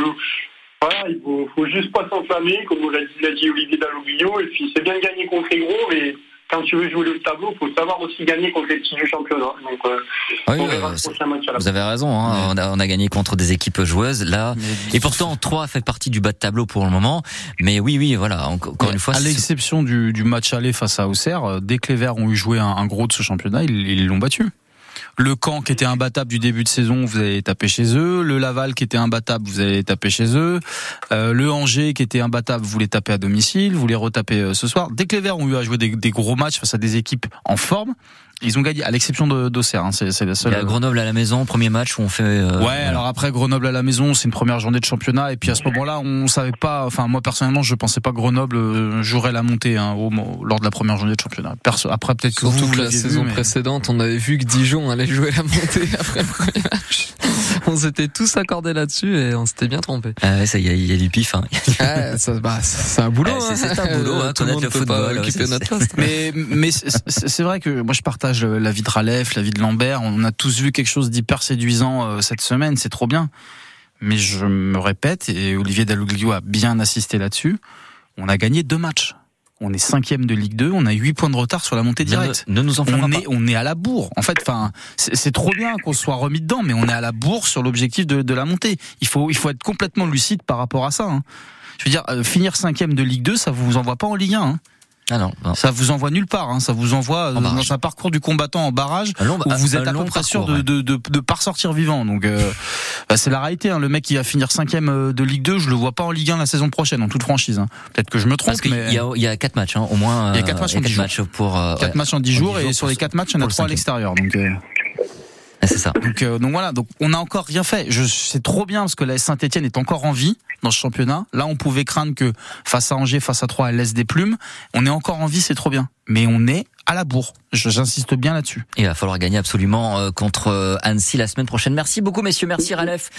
voilà, il faut, faut juste pas s'enflammer, comme l'a dit, dit, Olivier Dalloglio. Et puis c'est bien de gagner contre les gros, mais quand tu veux jouer le tableau, il faut savoir aussi gagner contre les petits du championnat. Donc, euh, oui, euh, vous avez raison. Hein, on, a, on, a, gagné contre des équipes joueuses là, et pourtant 3 fait partie du bas de tableau pour le moment. Mais oui, oui, voilà. Encore une fois, à l'exception du, du, match aller face à Auxerre, euh, dès que les Verts ont eu joué un, un gros de ce championnat, ils l'ont battu. Le Caen qui était imbattable du début de saison, vous avez tapé chez eux. Le Laval qui était imbattable, vous avez tapé chez eux. Euh, le Angers qui était imbattable, vous les tapez à domicile, vous les retapez euh, ce soir. Dès que les Verts ont eu à jouer des gros matchs face à des équipes en forme, ils ont gagné, à l'exception d'Auxerre. Hein, c'est la seule. Il y a Grenoble à la maison, premier match où on fait. Euh, ouais, alors après Grenoble à la maison, c'est une première journée de championnat, et puis à ce moment-là, on savait pas. Enfin, moi personnellement, je pensais pas que Grenoble euh, jouerait la montée hein, au, lors de la première journée de championnat. Perso, après, peut-être que Surtout vous, que la saison précédente, on avait vu que Dijon allait jouer la montée *laughs* après le premier match. On s'était tous accordés là-dessus et on s'était bien trompé. Ah ouais, ça, il y, y, a du pif. Hein. ah, bah, c'est un boulot. *laughs* c'est hein. un boulot, hein, *laughs* connaître le football. occuper notre poste. *laughs* Mais, mais c'est vrai que moi, je partage la vie de la vie de Lambert. On a tous vu quelque chose d'hyper séduisant euh, cette semaine, c'est trop bien. Mais je me répète, et Olivier Dalloglio a bien assisté là-dessus, on a gagné deux matchs. On est cinquième de Ligue 2, on a huit points de retard sur la montée directe. Ne, nous en on est, on est à la bourre. En fait, enfin, c'est trop bien qu'on soit remis dedans, mais on est à la bourre sur l'objectif de, la montée. Il faut, il faut être complètement lucide par rapport à ça. Hein. Je veux dire, euh, finir cinquième de Ligue 2, ça vous envoie pas en Ligue 1. Hein. Ah non, Ça vous envoie nulle part. Hein. Ça vous envoie euh, dans un parcours du combattant en barrage où vous êtes à peu près sûr de, de, de, de, pas ressortir vivant. Donc euh, *laughs* bah, c'est la réalité. Hein. Le mec qui va finir cinquième euh, de Ligue 2, je le vois pas en Ligue 1 la saison prochaine, en toute franchise. Hein. Peut-être que je me trompe. Parce qu'il y, a, il y a quatre matchs, hein, au moins. Il y a quatre matchs en dix jours. pour quatre matchs en dix jours et sur les quatre matchs, il y en a trois à l'extérieur. Donc c'est ça. Donc, euh, donc voilà, donc on n'a encore rien fait. Je c'est trop bien parce que la Saint-Etienne est encore en vie dans ce championnat. Là, on pouvait craindre que face à Angers, face à Troyes, elle laisse des plumes. On est encore en vie, c'est trop bien. Mais on est à la bourre. J'insiste bien là-dessus. Il va falloir gagner absolument euh, contre euh, Annecy la semaine prochaine. Merci beaucoup, messieurs. Merci, Ralef.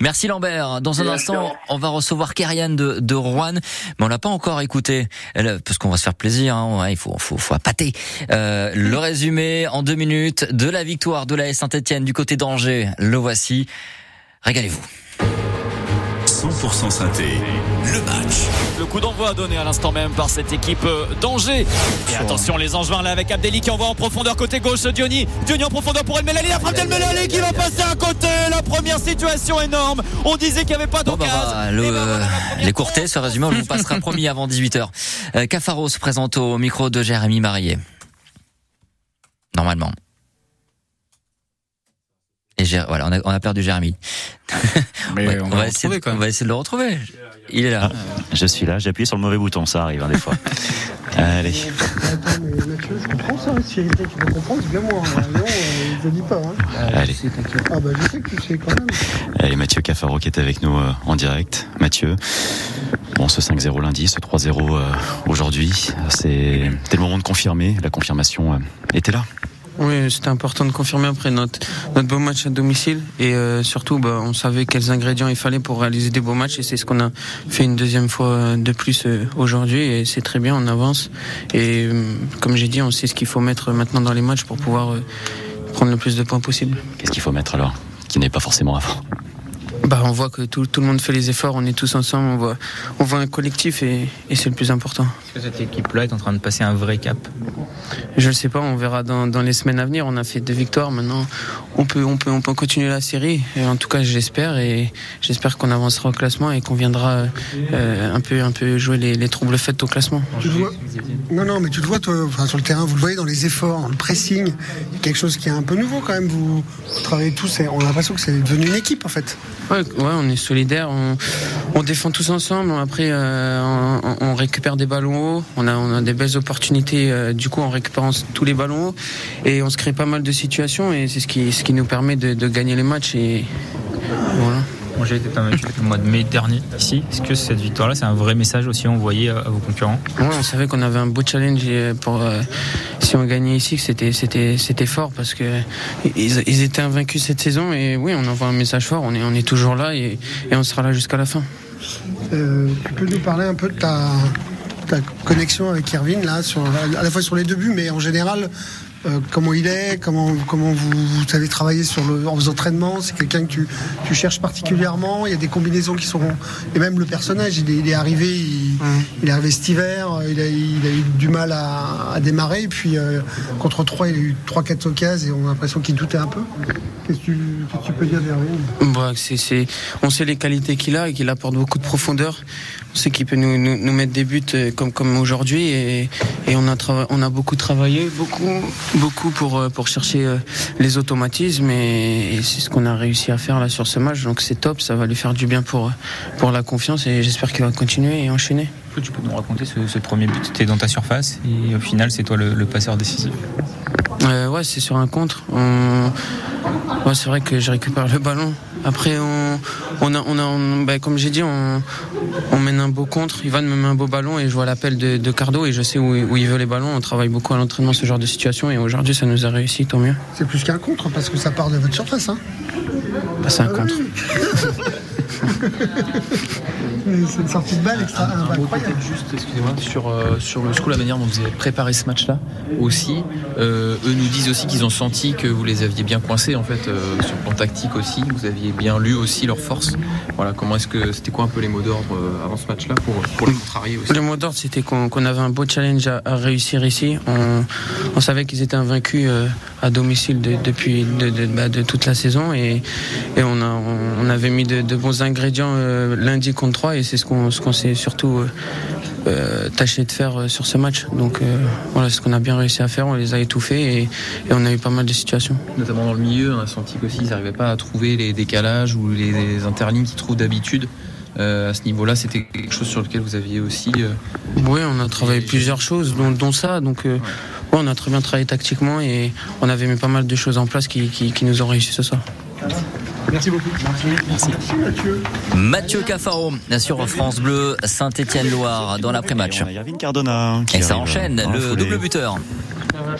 Merci. Lambert. Dans un instant, on va recevoir Kerian de, de Rouen, mais on l'a pas encore écouté, parce qu'on va se faire plaisir. Hein. il faut, faut, faut appâter. Euh, le résumé en deux minutes de la victoire de la Saint-Etienne du côté d'Angers. Le voici. Régalez-vous. 100% synthé, le match. Le coup d'envoi donné à l'instant même par cette équipe euh, d'Angers. Et attention, les Angevins là avec Abdelli qui envoie en profondeur côté gauche. Diony, Diony en profondeur pour El Melali. La frappe d'El Melali qui va passer à côté. La première situation énorme. On disait qu'il n'y avait pas d'occasion. Bah, bah, les courtés, ce résumé, on passera *laughs* promis avant 18h. Euh, Cafaro se présente au micro de Jérémy Marié. Normalement. Et voilà, on a, on a perdu Jérémy. *laughs* Mais on, va essayer, on va essayer de le retrouver. Il est là. Ah, je suis là, j'ai appuyé sur le mauvais bouton, ça arrive hein, des fois. *laughs* Allez. Attends, mais Mathieu, je comprends ça, si tu veux comprendre, c'est bien moi. Hein. Non, euh, je dis pas. Hein. Allez. Ah bah je sais que tu sais quand même. Allez, Mathieu Cafaro qui est avec nous euh, en direct. Mathieu, bon, ce 5-0 lundi, ce 3-0 euh, aujourd'hui, c'est le moment de confirmer. La confirmation euh, était là. Oui, c'était important de confirmer après notre, notre beau match à domicile. Et euh, surtout bah, on savait quels ingrédients il fallait pour réaliser des beaux matchs. Et c'est ce qu'on a fait une deuxième fois de plus euh, aujourd'hui. Et c'est très bien, on avance. Et euh, comme j'ai dit, on sait ce qu'il faut mettre maintenant dans les matchs pour pouvoir prendre le plus de points possible. Qu'est-ce qu'il faut mettre alors qui n'est pas forcément avant bah, on voit que tout, tout, le monde fait les efforts, on est tous ensemble, on voit, on voit un collectif et, et c'est le plus important. Est-ce que cette équipe-là est en train de passer un vrai cap? Je ne sais pas, on verra dans, dans, les semaines à venir. On a fait deux victoires, maintenant on peut, on peut, on peut continuer la série. Et en tout cas, j'espère et j'espère qu'on avancera au classement et qu'on viendra euh, un peu, un peu jouer les, les troubles faits au classement. Tu vois non, non, mais tu le vois toi, enfin, sur le terrain, vous le voyez dans les efforts, le pressing, quelque chose qui est un peu nouveau quand même. Vous, vous travaillez tous, on a l'impression que c'est devenu une équipe en fait. Ouais, ouais, on est solidaires, on, défend tous ensemble. Après, euh, on, récupère des ballons hauts, on a, on a des belles opportunités euh, du coup en récupérant tous les ballons hauts et on se crée pas mal de situations et c'est ce qui, ce qui nous permet de, de gagner les matchs et voilà. Moi j'ai été vaincu le mois de mai dernier ici. Est-ce que cette victoire-là, c'est un vrai message aussi envoyé à, vos concurrents? Ouais, On savait qu'on avait un beau challenge pour euh, si on gagnait ici, que c'était c'était c'était fort parce que ils, ils, étaient invaincus cette saison et oui, on envoie un message fort. On est on est toujours là et, et on sera là jusqu'à la fin. Euh, tu peux nous parler un peu de ta ta connexion avec Irvine là, sur, à la fois sur les deux buts, mais en général euh, comment il est, comment, comment vous, vous avez travaillé sur le, en entraînements, c'est quelqu'un que tu, tu, cherches particulièrement, il y a des combinaisons qui seront... Et même le personnage, il est, il est arrivé, il, il, est arrivé cet hiver, il a, il a eu du mal à, à démarrer, et puis euh, contre 3, il a eu 3-4 occasions et on a l'impression qu'il doutait un peu. Qu'est-ce que tu, qu tu, peux dire derrière bah, c est, c est, On sait les qualités qu'il a et qu'il apporte beaucoup de profondeur. Sait qu'il peut nous, nous, nous, mettre des buts euh, comme, comme aujourd'hui et, et on, a on a beaucoup travaillé, beaucoup beaucoup pour, euh, pour chercher euh, les automatismes et, et c'est ce qu'on a réussi à faire là sur ce match. Donc c'est top, ça va lui faire du bien pour, pour la confiance et j'espère qu'il va continuer et enchaîner. Tu peux nous raconter ce, ce premier but? Tu es dans ta surface et au final c'est toi le, le passeur décisif euh, Ouais, c'est sur un contre. On... Ouais, c'est vrai que je récupère le ballon. Après, on, on a, on a on, bah, comme j'ai dit, on, on, mène un beau contre. Ivan me met un beau ballon et je vois l'appel de, de, Cardo et je sais où, où, il veut les ballons. On travaille beaucoup à l'entraînement ce genre de situation et aujourd'hui, ça nous a réussi, tant mieux. C'est plus qu'un contre parce que ça part de votre surface. Hein bah, c'est un ah, contre. *laughs* c'est une sortie de balle extra un, un incroyable. juste, excusez-moi, sur, euh, sur le coup, la manière dont vous avez préparé ce match-là aussi. Euh, eux nous disent aussi qu'ils ont senti que vous les aviez bien coincés en fait euh, sur le plan tactique aussi. Vous aviez bien lu aussi leurs forces. Voilà, comment est-ce que c'était quoi un peu les mots d'ordre euh, avant ce match-là pour, pour les contrarier aussi? Les mots d'ordre, c'était qu'on qu avait un beau challenge à, à réussir ici. On, on savait qu'ils étaient invaincus euh, à domicile de, depuis de, de, bah, de, toute la saison et, et on, a, on, on avait mis de, de bons ingrédients euh, lundi contre 3 et c'est ce qu'on qu s'est surtout euh, euh, tâché de faire sur ce match. Donc voilà, ce qu'on a bien réussi à faire, on les a étouffés et, et, on a eu pas mal de situations. Notamment dans le milieu, on a senti qu'aussi ils n'arrivaient pas à trouver les décalages ou les, les interlignes qu'ils trouvent d'habitude. Euh, à ce niveau-là, c'était quelque chose sur lequel vous aviez aussi. Euh... Oui, on a travaillé plusieurs choses, dont, dont ça. Donc, euh, ouais. Ouais, on a très bien travaillé tactiquement et on avait mis pas mal de choses en place qui, qui, qui nous ont réussi ce soir. Merci beaucoup. Merci. Merci. Mathieu. Mathieu Cafaro sur France Bleu, Saint-Étienne-Loire dans l'après-match. Cardona. Et ça enchaîne, le foulée. double buteur.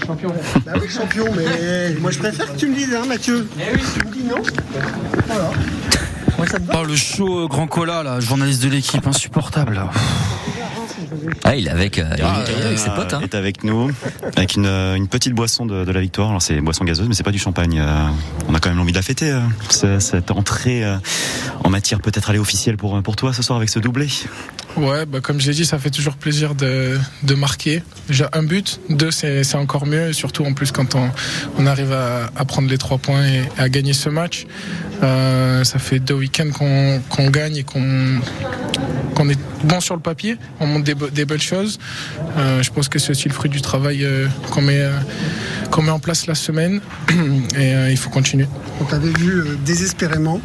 champion. Bah oui, champion, mais moi je préfère que tu me dises, hein, Mathieu. Eh oui. Tu me dis non. Voilà. Oh, le show Grand Cola, là, journaliste de l'équipe, insupportable. Ah, il est avec, euh, il est avec ses potes. Hein. est avec nous, avec une, une petite boisson de, de la victoire. Alors c'est une boisson gazeuse, mais c'est pas du champagne. Euh, on a quand même envie de la fêter. euh, cette entrée euh, en matière peut-être aller officielle pour pour toi ce soir avec ce doublé. Ouais, bah comme je l'ai dit, ça fait toujours plaisir de, de marquer. Déjà un but, deux c'est encore mieux, et surtout en plus quand on, on arrive à, à prendre les trois points et à gagner ce match. Euh, ça fait deux week-ends qu'on qu'on gagne et qu'on qu'on est bon sur le papier, on montre des, des belles choses. Euh, je pense que c'est aussi le fruit du travail euh, qu'on met, euh, qu'on met en place la semaine *clears throat* et il faut continuer. On t'avait vu désespérément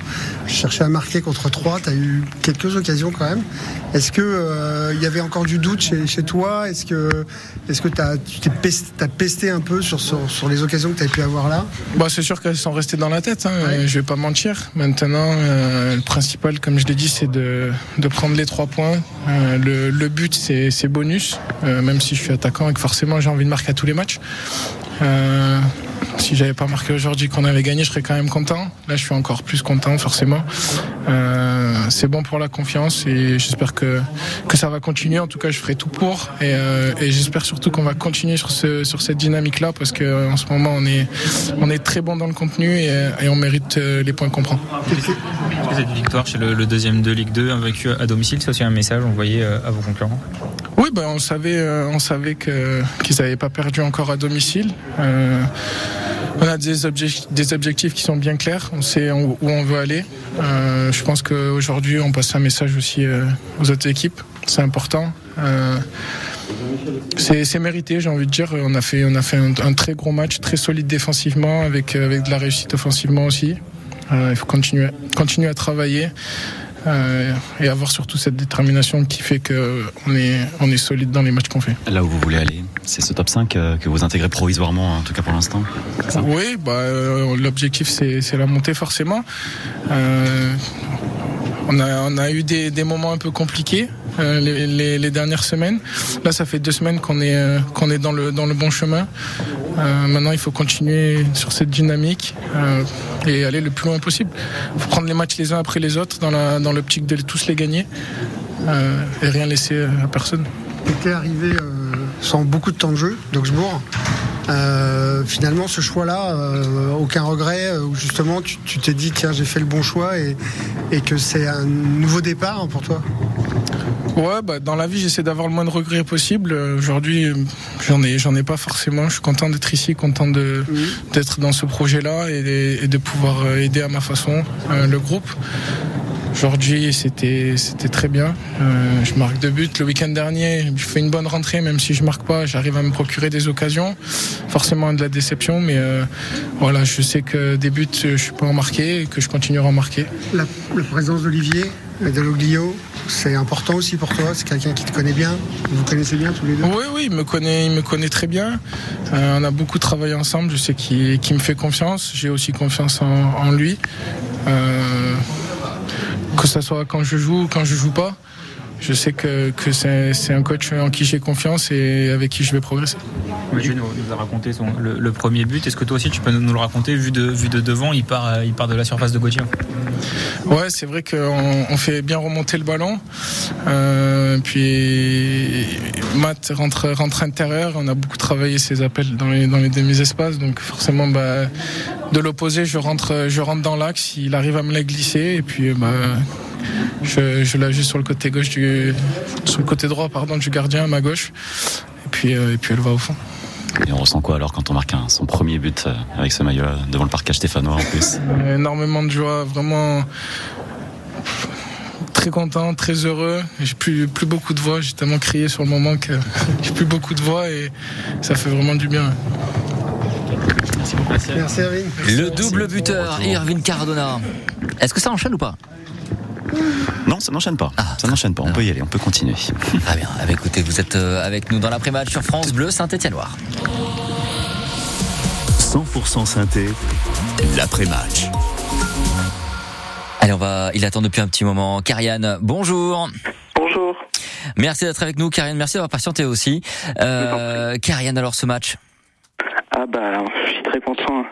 chercher à marquer contre 3. Tu as eu quelques occasions quand même. Est-ce que il y avait encore du doute chez, chez toi? Est-ce que, est-ce que tu t'es pesté, t'as pesté un peu sur, sur, sur les occasions que tu as pu avoir là? Bah, c'est sûr qu'elles sont restées dans la tête, hein, euh, je vais pas mentir. Maintenant, le principal, comme je l'ai dit, c'est de, de prendre les trois points. Le, le but, c'est bonus, euh, même si je suis attaquant et que forcément j'ai envie de marquer à tous les matchs. Euh, si j'avais pas marqué aujourd'hui qu'on avait gagné, je serais quand même content. Là, je suis encore plus content, forcément. Euh, c'est bon pour la confiance et j'espère que, que ça va continuer. En tout cas, je ferai tout pour et, euh, et j'espère surtout qu'on va continuer sur, ce, sur cette dynamique-là parce que en ce moment, on est, on est très bon dans le contenu et, et on mérite les points qu'on prend. Cette victoire chez le, le deuxième de Ligue 2, vaincu à domicile, c'est aussi un message envoyé à vos concurrents Oui, ben on savait, on savait que qu'ils n'avaient pas perdu encore à domicile. Euh, on a des objectifs, qui sont bien clairs. On sait où on veut aller. Euh, je pense qu'aujourd'hui, on passe un message aussi euh, aux autres équipes. C'est important. C'est mérité, j'ai envie de dire. On a fait, un, très gros match, très solide défensivement, avec, de la réussite offensivement aussi. Il faut continuer à travailler. Euh, et avoir surtout cette détermination qui fait qu'on est, on est solide dans les matchs qu'on fait. Là où vous voulez aller, c'est ce top 5 euh, que vous intégrez provisoirement, en tout cas pour l'instant. Oui, bah, euh, l'objectif c'est c'est la montée forcément. Euh, on, a, on a eu des, moments un peu compliqués euh, les, dernières semaines. Là, ça fait deux semaines qu'on est, euh, est dans, le, dans le bon chemin. Euh, maintenant, il faut continuer sur cette dynamique et aller le plus loin possible. Il faut prendre les matchs les uns après les autres dans la- dans l'optique de tous les gagner et rien laisser à personne. Tu étais arrivé euh, sans beaucoup de temps de jeu d'Augsbourg. Euh, finalement, ce choix-là, euh, aucun regret, euh, où justement tu tu t'es dit, tiens, j'ai fait le bon choix et, et que c'est un nouveau départ hein, pour toi? Ouais, bah, dans la vie, j'essaie d'avoir le moins de regrets possible. Aujourd'hui, j'en ai, j'en ai pas forcément. Je suis content d'être ici, content de, d'être dans ce projet-là et, et de pouvoir aider à ma façon le groupe. Aujourd'hui, c'était, c'était très bien. Euh, je marque deux buts. Le week-end dernier, je fais une bonne rentrée, même si je marque pas, j'arrive à me procurer des occasions. Forcément de la déception, mais euh, voilà, je sais que des buts, euh, je peux en marquer et que je continuerai à en marquer. la, la présence d'Olivier, Dalloglio, c'est important aussi pour toi? C'est quelqu'un qui te connaît bien? Vous connaissez bien tous les deux? Oui, oui, il me connaît, il me connaît très bien. Euh, on a beaucoup travaillé ensemble. Je sais qu'il me fait confiance. J'ai aussi confiance en, en lui. Euh, que ce soit quand je joue ou quand je joue pas. Je sais que, que c'est un coach en qui j'ai confiance et avec qui je vais progresser. Mathieu nous, nous a raconté son, le, le premier but. Est-ce que toi aussi tu peux nous, le raconter Vu de, vu de devant, il part, euh, il part de la surface de Gauthier. Ouais, c'est vrai qu'on on fait bien remonter le ballon. Euh, puis Matt rentre, rentre intérieur. On a beaucoup travaillé ses appels dans les, dans les demi-espaces. Donc forcément, bah, de l'opposé, je rentre, je rentre dans l'axe. Il arrive à me la glisser. Et puis bah, je, je l'ajuste sur le côté gauche du, sur le côté droit pardon, du gardien à ma gauche. Et puis, euh, et puis elle va au fond. Et on ressent quoi alors quand on marque un- son premier but euh, avec ce maillot-là devant le parcage stéphanois en plus? Euh, énormément de joie, vraiment très content, très heureux. J'ai plus, plus beaucoup de voix, j'ai tellement crié sur le moment que *laughs* j'ai plus beaucoup de voix et ça fait vraiment du bien. Merci Erwin. Le double buteur, Irvine Cardona. Est-ce que ça enchaîne ou pas Non, ça n'enchaîne pas. ça n'enchaîne pas. On peut y aller, on peut continuer. *laughs* Très bien. Ah bah, écoutez, vous êtes euh, avec nous dans l'après-match sur France Bleu Saint-Étienne-Loire. 100% synthé, l'après-match. Allez, on va. Il attend depuis un petit moment. Karianne, bonjour. Bonjour. Merci d'être avec nous, Karianne. Merci d'avoir patienté aussi. Euh, Karianne, alors ce match Ah bah, je suis très content.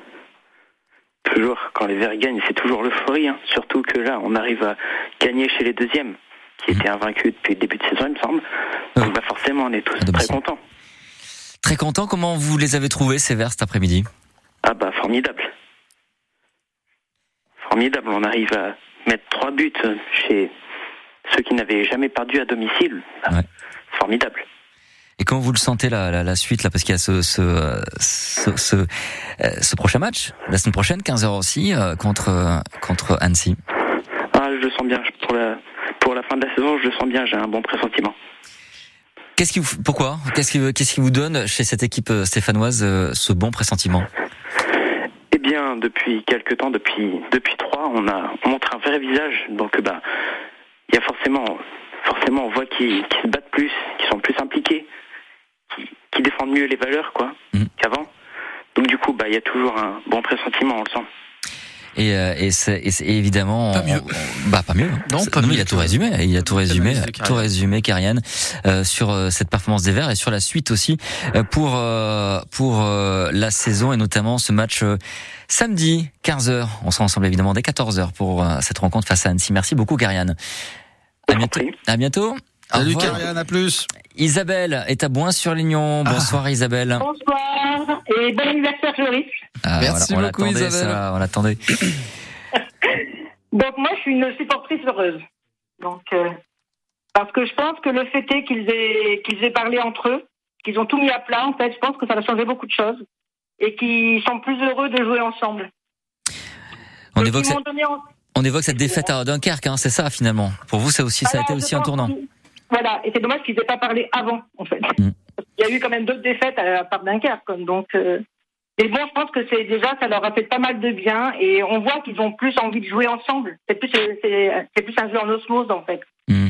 Toujours, quand les Verts gagnent, c'est toujours l'euphorie. hein. Surtout que là, on arrive à gagner chez les deuxièmes. qui était invaincu depuis le début de saison, il me semble. Donc bah, forcément, on est tous très contents. Très contents. Comment vous les avez trouvés ces verts cet après-midi? Ah bah formidable. Formidable. On arrive à mettre trois buts chez ceux qui n'avaient jamais perdu à domicile. Formidable. Et comment vous le sentez la, la, suite là? Parce qu'il y a ce ce, ce, ce, euh, prochain match la semaine prochaine 15h aussi euh, contre contre Annecy. Ah, je le sens bien pour la pour la fin de la saison, je le sens bien, j'ai un bon pressentiment. Qu'est-ce qui vous, pourquoi? Qu'est-ce qui qu'est-ce qui vous donne chez cette équipe euh, stéphanoise ce bon pressentiment? Eh bien, depuis quelques temps, depuis depuis trois, on a on montre un vrai visage. Donc bah il y a forcément forcément on voit qu'ils se battent plus, qu'ils sont plus impliqués qui défendent mieux les valeurs quoi mm. qu'avant. Donc du coup, bah il y a toujours un bon pressentiment, on le sent. Et, euh, et c'est évidemment pas mieux. bah pas mieux. Non, pas non, mieux. Il a tout résumé. Il a tout résumé. Tout résumé, Karian, euh, sur euh, cette performance des Verts et sur la suite aussi euh, pour pour la saison et notamment ce match samedi 15h. On sera ensemble évidemment dès 14h pour cette rencontre face à Annecy. Merci beaucoup, Karian. À bientôt. À bientôt. Salut Karian, à plus. Isabelle est à Boin-sur-Lignon. Ah. Bonsoir Isabelle. Bonsoir et bon anniversaire Joris. Ah, Merci beaucoup Isabelle. on l'attendait. *coughs* Donc moi je suis une supportrice heureuse. Donc euh, parce que je pense que le fait est qu'ils aient qu'ils aient parlé entre eux, qu'ils ont tout mis à plat en fait, je pense que ça va changer beaucoup de choses et qu'ils sont plus heureux de jouer ensemble. On évoque, cette... on évoque cette défaite à Dunkerque, hein, c'est ça finalement. Pour vous, ça aussi, ça a été aussi un tournant. Voilà, et c'est dommage qu'ils n'aient pas parlé avant, en fait. Mm. Il y a eu quand même d'autres défaites à part Dunkerque, donc. Euh... Et bon, je pense que c'est déjà, ça leur a fait pas mal de bien, et on voit qu'ils ont plus envie de jouer ensemble. C'est plus, c'est, plus un jeu en osmose, en fait. Mm.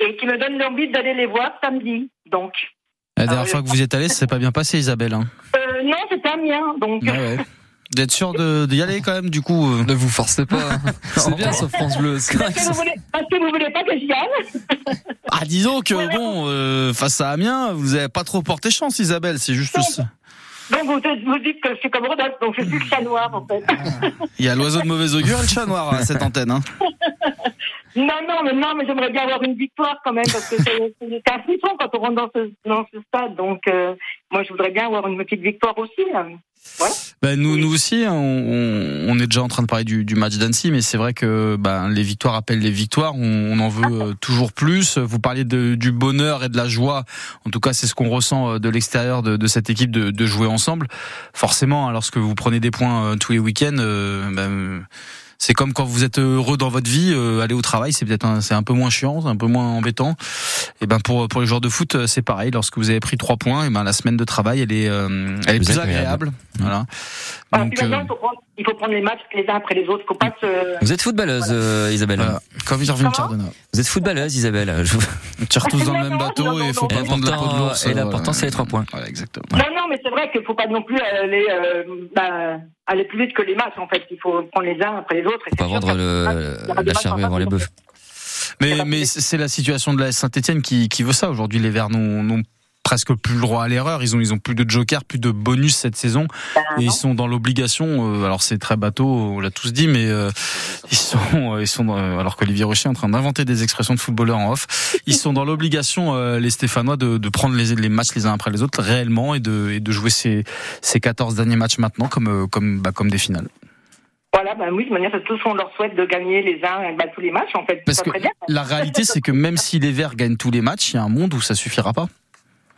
Et qui me donne l'envie d'aller les voir samedi, donc. La dernière fois que vous êtes allé, ça s'est pas bien passé, Isabelle. Hein. Euh, non, c'était Amiens, donc. Ah ouais. D'être sûr d'y aller quand même, du coup. Euh. Ne vous forcez pas. *laughs* C'est bien ce France Bleu. Est-ce que, vous voulez, que vous voulez pas que j'y aille *laughs* Ah, disons que bon, euh, face à Amiens, vous avez pas trop porté chance, Isabelle. C'est juste ça. Donc vous, vous, dites que je suis comme Rodolphe, donc je suis le chat noir en fait. Il y a l'oiseau de mauvais augure et le chat noir à cette *laughs* antenne. Hein. Non, non, mais non, mais j'aimerais bien avoir une victoire quand même parce que c'est *laughs* un frisson quand on rentre dans ce, dans ce stade. Donc euh, moi, je voudrais bien avoir une petite victoire aussi. Ben, nous, nous aussi, hein, on, on, est déjà en train de parler du, du match d'Annecy, mais c'est vrai que ben, les victoires appellent les victoires. On, on en veut euh, toujours plus. Vous parliez de, du bonheur et de la joie. En tout cas, c'est ce qu'on ressent euh, de l'extérieur de, de, cette équipe de, de, jouer ensemble. Forcément, hein, lorsque vous prenez des points euh, tous les week-ends, ben, c'est comme quand vous êtes heureux dans votre vie, euh, aller au travail, c'est peut-être c'est un peu moins chiant, c'est un peu moins embêtant. Et ben pour pour les joueurs de foot, euh, c'est pareil. Lorsque vous avez pris trois points, et ben la semaine de travail, elle est euh, elle est plus agréable. Voilà. Donc, il, faut prendre, il faut prendre les matchs les uns après les autres. Faut pas se... Vous êtes footballeuse, Isabelle. Voilà. Comme Vous êtes footballeuse, Isabelle. Je... On tire tous dans le même bateau et il faut pas prendre la peau de l'ours. Et l'important, c'est les trois points. Voilà, exactement. Non, non, mais c'est vrai qu'il faut pas non plus aller, bah, aller plus vite que les matchs, en fait. Il faut prendre les uns après les autres. Faut pas vendre le, la charrue avant les bœufs. Mais, mais c'est la situation de la Saint-Etienne qui, qui veut ça. Aujourd'hui, les Verts n'ont presque plus le droit à l'erreur. Ils ont ils ont plus de joker, plus de bonus cette saison ben et ils sont dans l'obligation. Euh, alors c'est très bateau, on l'a tous dit, mais euh, ils sont euh, ils sont alors qu'Olivier Rocher est en train d'inventer des expressions de footballeurs en off. Ils sont dans l'obligation les Stéphanois de, de prendre les, les matchs les uns après les autres réellement et de et de jouer ces ces 14 derniers matchs maintenant comme comme bah, comme des finales. Voilà, ben oui, de manière, tous on leur souhaite de gagner les uns bah, tous les matchs, en fait. Parce que la réalité, c'est que même si les Verts gagnent tous les matchs, il y a un monde où ça suffira pas.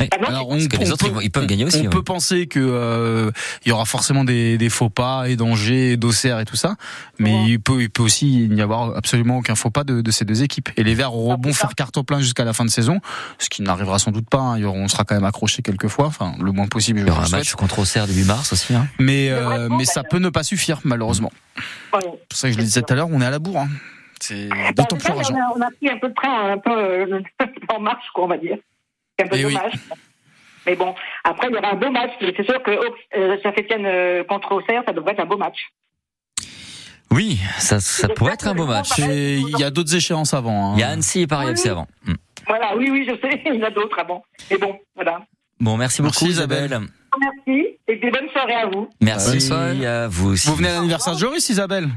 Ah Alors on, les autres ils peuvent gagner aussi. On peut penser que euh, il y aura forcément des, des faux pas et dangers, d'Auxerre et tout ça, mais il peut il peut aussi n'y avoir absolument aucun faux pas de, de ces deux équipes. Et les Verts auront bon faire carte plein jusqu'à la fin de saison, ce qui n'arrivera sans doute pas. Hein. On sera quand même accroché quelques fois, enfin le moins possible. Il y aura un match contre Auxerre début mars aussi. Hein. Mais euh, mais ça peut ne pas suffire malheureusement. C'est pour ça que je le disais tout à l'heure, on est à la bourre. Hein. C'est bah, d'autant plus on a, on a pris un peu de train, un peu euh, *laughs* en marche, quoi, on va dire. C'est un peu dommage. Mais bon, après, il y aura un beau match. C'est sûr que euh, Saint-Etienne euh, contre Auxerre, ça devrait être un beau match. Oui, ça, ça pourrait être un beau match. Il y a d'autres échéances avant. Hein. Il y a Annecy et Paris FC avant. Hmm. Voilà, oui, oui, je sais, *laughs* il y en a d'autres avant. Mais bon, voilà. Bon, merci beaucoup Isabelle. Merci et des bonnes soirées à vous. Merci à vous aussi. Vous venez à l'anniversaire de Joris, Isabelle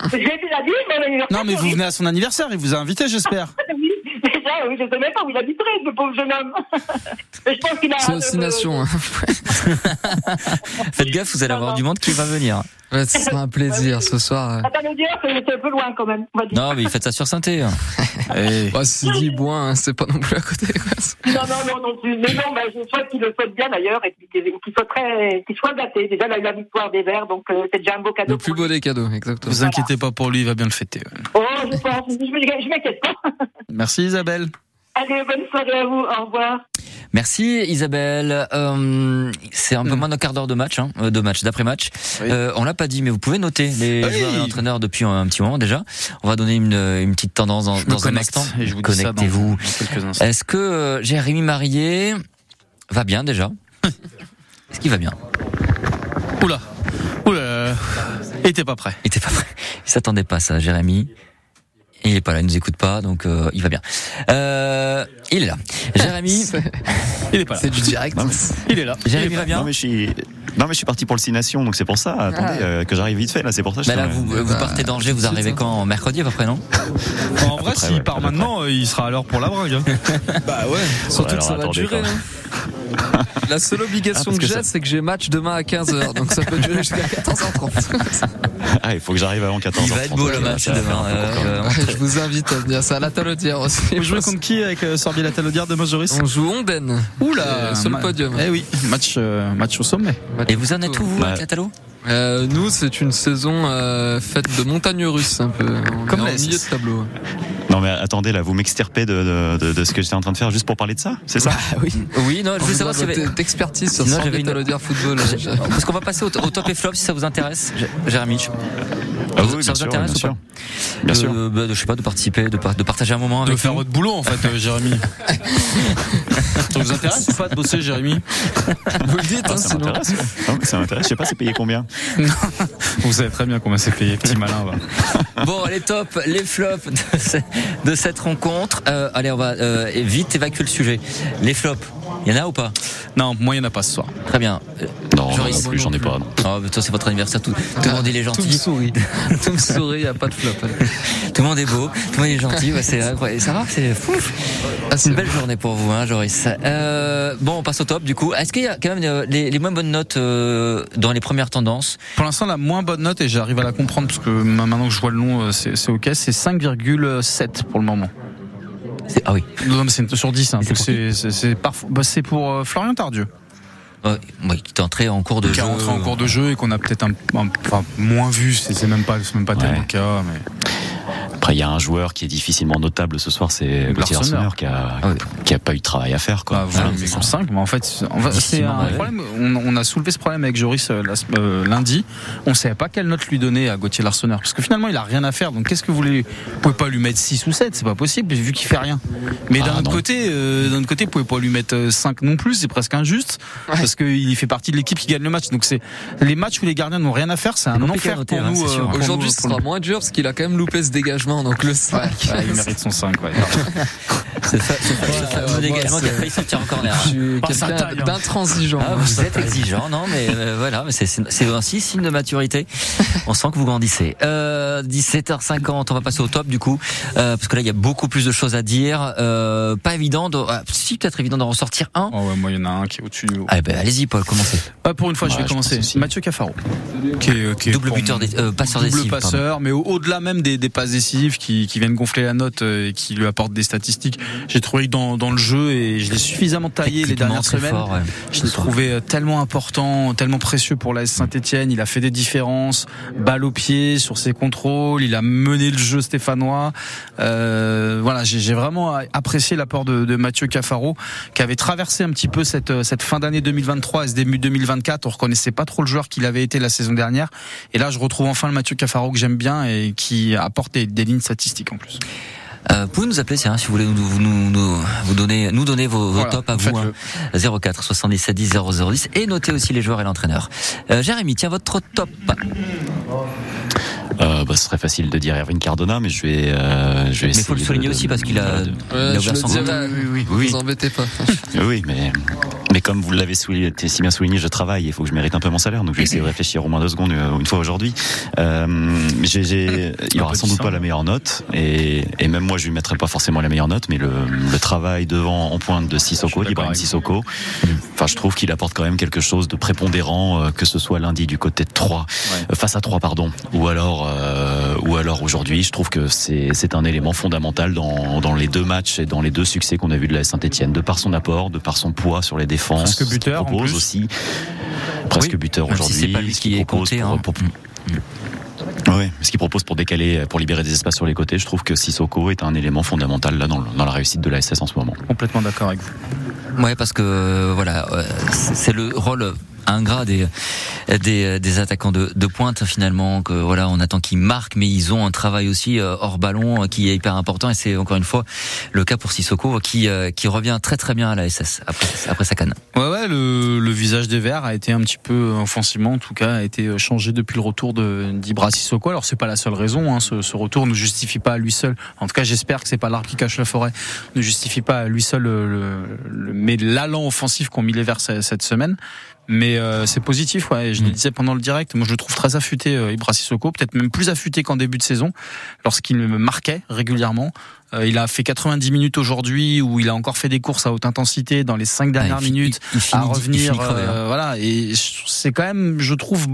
*laughs* Je l'ai déjà dit, mon anniversaire. Non, mais vous venez à son anniversaire, il vous a invité, j'espère. oui, hein, je ne sais même pas où il habiterait, ce pauvre jeune homme. *laughs* Mais je pense qu'il a. C'est oscillation. Hein. *laughs* *laughs* Faites gaffe, vous allez avoir du monde qui va venir. Ouais, ce sera un plaisir ce soir. Dire, c'est un peu loin quand même. Non, mais faites ça sur synthé. hein. *laughs* Et... Bah, si dit bois, hein, c'est pas non plus à côté. Quoi. Non, non, non, non plus. Mais non, bah, je souhaite qu'il le souhaite bien d'ailleurs et qu'il qu'il soit très, qu'il soit gâté. Déjà, il a eu la victoire des Verts, donc euh, c'est déjà un beau cadeau. Le plus beau des cadeaux, exactement. Vous inquiétez pas pour lui, il va bien le fêter. ouais. Oh, je pense, je, je m'inquiète pas. Merci Isabelle. Allez, bonne soirée à vous. Au revoir. Merci Isabelle. Euh, c'est un peu Hmm. moins d'un quart d'heure de match, hein, euh, de match d'après match. Euh, on l'a pas dit, mais vous pouvez noter les Oui. joueurs et entraîneurs depuis un petit moment déjà. On va donner une, une petite tendance dans, Je me dans un instant. Connectez-vous. Est-ce que euh, Jérémy Marié va bien déjà? *laughs* Est-ce qu'il va bien? Oula, oula, il était pas prêt. Il était pas prêt. Il s'attendait pas à ça, Jérémy. Il est pas là, il nous écoute pas, donc euh, il va bien. Euh, il est là. *laughs* Jérémy, il est pas là. C'est du direct. Il est là. Jérémy va bien Non mais je suis, non mais je suis parti pour le 6 Nations, donc c'est pour ça. Attendez Ah. euh, que j'arrive vite fait là, c'est pour ça. je Bah là, suis- vous, vous partez d'Angers, vous arrivez quand? Mercredi à peu près, non? En vrai, s'il part maintenant, euh, il sera à l'heure pour la bringue. hein. Bah ouais. Surtout Ouais, que ça va durer. *laughs* La seule obligation Ah, que, que j'ai, ça- c'est que j'ai match demain à 15h, donc ça peut durer jusqu'à 14h30. *laughs* Ah, il faut que j'arrive avant 14h30. Il va être beau le match demain. euh, euh, Je vous invite à venir, c'est à la Talodière aussi. Vous jouez contre qui avec euh, Sorbier la Talodière de Mojoris On joue Onden. Oula, sur le podium. Eh oui, match, euh, match au sommet. Et vous en êtes où, vous, Bah, avec la Talo Euh, nous, c'est une saison euh, faite de montagnes russes, un peu. On Comme est la en milieu de tableau. Non mais attendez là, vous m'extirpez de, de, de, de ce que j'étais en train de faire juste pour parler de ça, c'est ça? Oui. Oui, non, je voulais savoir avait... d'expertise sur Sinon, j'avais une- Talodière football. *laughs* Parce qu'on va passer au, au top et flop si ça vous intéresse, Jé- Jérémy. Ah Vous- oui, ça bien vous sûr, intéresse bien ou sûr. pas Bien de, sûr. bah, de- je sais pas, de participer, de, par- de partager un moment De faire nous. votre boulot en fait, euh, Jérémy. *laughs* ça vous intéresse ou pas de bosser, Jérémy? Vous le dites, Ah, hein, ça sinon. m'intéresse. Non, mais ça m'intéresse. Je sais pas, c'est payé combien? Vous savez très bien comment c'est payé, petit malin. Va. *laughs* Bon, les tops, les flops de cette rencontre. Euh, allez, on va euh, vite évacuer le sujet. Les flops, il y en a ou pas? Non, moi il n'y en a pas ce soir. Très bien. Non, non, Joris. non plus, j'en ai pas. non. Oh, mais toi, c'est votre anniversaire. Tout, tout le monde il est Tout me gentil. sourit. *laughs* Tout me sourit, y a pas de flop. Tout le monde est beau. Tout le monde est gentil. Ouais, c'est incroyable. Ça va C'est fou. Ah, C'est une belle journée pour vous, hein, Joris. Euh, bon, on passe au top. Du coup, est-ce qu'il y a quand même euh, les, les moins bonnes notes euh, dans les premières tendances? Pour l'instant, la moins bonne note, et j'arrive à la comprendre parce que maintenant que je vois le nom, euh, c'est c'est ok, c'est 5,7 pour le moment. C'est- Ah oui. Non, mais c'est sur 10. Hein, Et c'est parfois- bah, c'est pour euh, Florian Tardieu, Ouais, ouais, qui est entré en cours de qui jeu. est rentré en cours de jeu et qu'on a peut-être un, un- enfin, moins vu. C'est même pas, c'est même pas tellement Ouais. le cas. Mais... Après, il y a un joueur qui est difficilement notable ce soir, c'est Gauthier Larsonneur. Larsonneur, qui a, Ah qui a pas eu de travail à faire, quoi. Bah, voilà, mais en ça. 5, mais en fait, c'est- en fait, c'est Difficilement, un ouais. problème. On, on a soulevé ce problème avec Joris euh, euh, lundi. On savait pas quelle note lui donner à Gauthier Larsonneur. Parce que finalement, il a rien à faire. Donc, qu'est-ce que vous voulez? Vous pouvez pas lui mettre 6 ou 7, c'est pas possible, vu qu'il fait rien. Mais Ah, d'un autre côté, euh, d'un autre côté, vous pouvez pas lui mettre euh, 5 non plus, c'est presque injuste. Parce qu'il fait partie de l'équipe qui gagne le match. Donc, c'est les matchs où les gardiens n'ont rien à faire, c'est un enfer noter, pour hein, nous. euh, Aujourd'hui, ce sera moins dur parce qu'il a quand même loupé ce dégagement, donc le 5. Ouais, il mérite son 5, ouais. *laughs* C'est fa- c'est Ouais, dégagement qui a failli sortir en corner. Je suis sa quelqu'un hein. d'intransigeant. Ah, vous êtes exigeant, non Mais euh, voilà, mais c'est- aussi signe de maturité. On sent que vous grandissez. Euh, 17h50, on va passer au top du coup, euh, parce que là il y a beaucoup plus de choses à dire. Euh, pas évident, de, ah, si peut-être évident d'en ressortir un. Oh ouais, moi, il y en a un qui est au-dessus du. Ah ben allez-y Paul, commencez. Ah, pour une fois, je vais je commencer. Mathieu Cafaro. Qui est, qui est Double buteur, des, euh, passeur double décisif. pardon. passeur, mais au- au-delà même des, des passes décisives qui, qui viennent gonfler la note euh, et qui lui apportent des statistiques, j'ai trouvé que dans, dans le jeu et je l'ai suffisamment taillé les dernières semaines. fort, ouais. Je l'ai trouvé euh, tellement important, tellement précieux pour la Saint-Etienne. Il a fait des différences, balle au pied sur ses contrôles. Il a mené le jeu stéphanois. Euh, voilà, j'ai j'ai vraiment apprécié l'apport de, de Mathieu Cafaro, qui avait traversé un petit peu cette, euh, cette fin d'année 2023 et ce début 2024. On reconnaissait pas trop le joueur qu'il avait été la saison dernière. Et là, je retrouve enfin le Mathieu Cafaro que j'aime bien et qui apporte des, des lignes statistiques en plus. Euh, vous pouvez nous appeler si, hein, si vous voulez nous, nous, nous, vous donner, nous donner vos, vos Voilà, tops à vous. Hein, 04 77 10 0010 et notez aussi les joueurs et l'entraîneur. Euh, Jérémy, tiens votre top. Euh, bah, ce serait facile de dire Erwin Cardona, mais je vais, euh, je vais Mais essayer. faut le souligner de- aussi parce qu'il a, il a je ouvert le son compte. oui, oui, Oui. vous embêtez pas. Oui, mais Mais comme vous l'avez si bien souligné, je travaille, il faut que je mérite un peu mon salaire, donc je vais essayer de réfléchir au moins deux secondes euh, une fois aujourd'hui. Euh, j'ai, il aura sans doute pas la meilleure note, et, et, même moi je lui mettrai pas forcément la meilleure note, mais le, le travail devant en pointe de Sissoko, d'Ibrahim Sissoko, enfin je trouve qu'il apporte quand même quelque chose de prépondérant, euh, que ce soit lundi du côté de 3, face à 3 pardon, ou alors euh, ou alors aujourd'hui, je trouve que c'est c'est un élément fondamental dans, dans les deux matchs et dans les deux succès qu'on a vu de la Saint-Etienne, de par son apport, de par son poids sur les défense. Presque buteur propose aussi. Presque buteur aujourd'hui. c'est pas lui qui est compté. Hein. Oui, ce qu'il propose pour décaler, pour libérer des espaces sur les côtés, je trouve que Sissoko est un élément fondamental là dans, dans la réussite de la SS en ce moment. Complètement d'accord avec vous. Ouais, parce que voilà, euh, c'est le rôle ingrat des, des, des attaquants de, de, pointe finalement que voilà on attend qu'ils marquent mais ils ont un travail aussi euh, hors ballon euh, qui est hyper important et c'est encore une fois le cas pour Sissoko qui euh, qui revient très très bien à la SS après après sa canne. Ouais ouais le, le visage des Verts a été un petit peu offensivement en tout cas a été changé depuis le retour d'Ibra Sissoko alors c'est pas la seule raison hein, ce, ce, retour ne justifie pas à lui seul en tout cas j'espère que c'est pas l'arbre qui cache la forêt ne justifie pas à lui seul le, le, mais l'allant offensif qu'ont mis les Verts cette semaine mais euh, c'est positif, ouais. Je le mm. disais pendant le direct. Moi, je le trouve très affûté, euh, Ibra Sissoko, peut-être même plus affûté qu'en début de saison, lorsqu'il me marquait régulièrement. Euh, il a fait 90 minutes aujourd'hui où il a encore fait des courses à haute intensité dans les cinq dernières minutes à revenir. Hein. voilà, et c'est quand même, je trouve,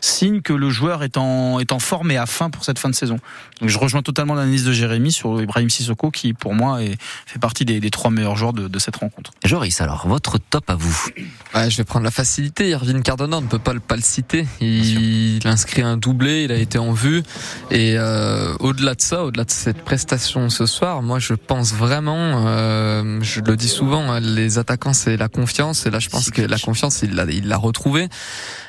signe que le joueur est en est en forme et à fin pour cette fin de saison. Donc je rejoins totalement l'analyse de Jérémy sur Ibrahim Sissoko qui, pour moi, est, fait partie des, des trois meilleurs joueurs de, de, cette rencontre. Joris, alors votre top à vous ouais, Je vais prendre la facilité. Irvine Cardona, on ne peut pas le, pas le citer. Il, il, inscrit un doublé, il a été en vue et euh, au-delà de ça, au-delà de cette prestation ce soir, moi je pense vraiment, euh, je le dis souvent, hein, les attaquants c'est la confiance et là je pense que la confiance il l'a il l'a retrouvée.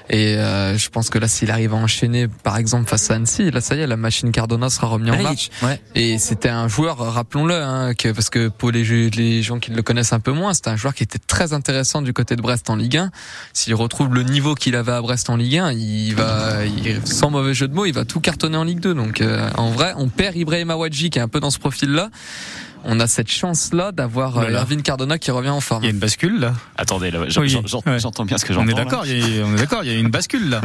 Et euh, je pense que là, s'il arrive à enchaîner, par exemple face à Annecy, là ça y est, la machine Cardona sera remise en marche. Ouais. Et c'était un joueur, rappelons-le, hein, que parce que pour les, les gens qui le connaissent un peu moins, c'était un joueur qui était très intéressant du côté de Brest en Ligue 1. S'il retrouve le niveau qu'il avait à Brest en Ligue 1, il va, il, sans mauvais jeu de mots, il va tout cartonner en Ligue 2. Donc euh, en vrai, on perd Ibrahim Awadji qui est un peu dans ce profil-là on a cette chance-là d'avoir euh, Erwin Cardona qui revient en forme. Il y a une bascule là. Attendez, j'entends bien ce que j'entends. On est d'accord, on est d'accord, il y a une bascule là.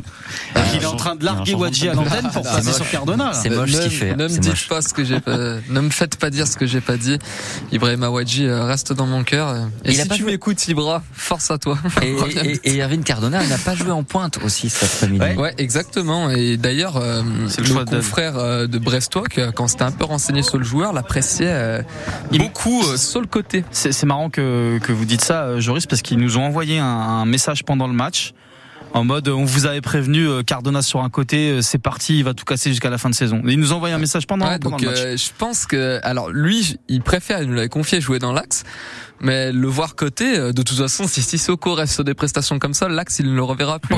Ah, il est en train de larguer Wadji à l'antenne pour passer sur Cardona. C'est moche ce qu'il fait. Ne me dites pas ce que j'ai pas, ne me faites pas dire ce que j'ai pas dit. Ibrahim Wadji euh, reste dans mon cœur. Et, si tu m'écoutes, Ibra, force à toi. Et, et, Cardona n'a pas joué en pointe aussi cet après-midi. Ouais, exactement. Et d'ailleurs, euh, le, confrère de Brestois, quand c'était un peu renseigné sur le joueur, l'appréciait beaucoup euh, sur le côté. C'est marrant que, que vous dites ça, euh, Joris, parce qu'ils nous ont envoyé un, un message pendant le match en mode on vous avait prévenu euh, Cardona sur un côté c'est parti il va tout casser jusqu'à la fin de saison. Il nous envoyé un message pendant, pendant le match. je pense que alors lui il préfère il nous l'avait confié jouer dans l'axe mais le voir côté, euh, de toute façon, si Sissoko reste sur des prestations comme ça, l'axe il ne le reverra plus.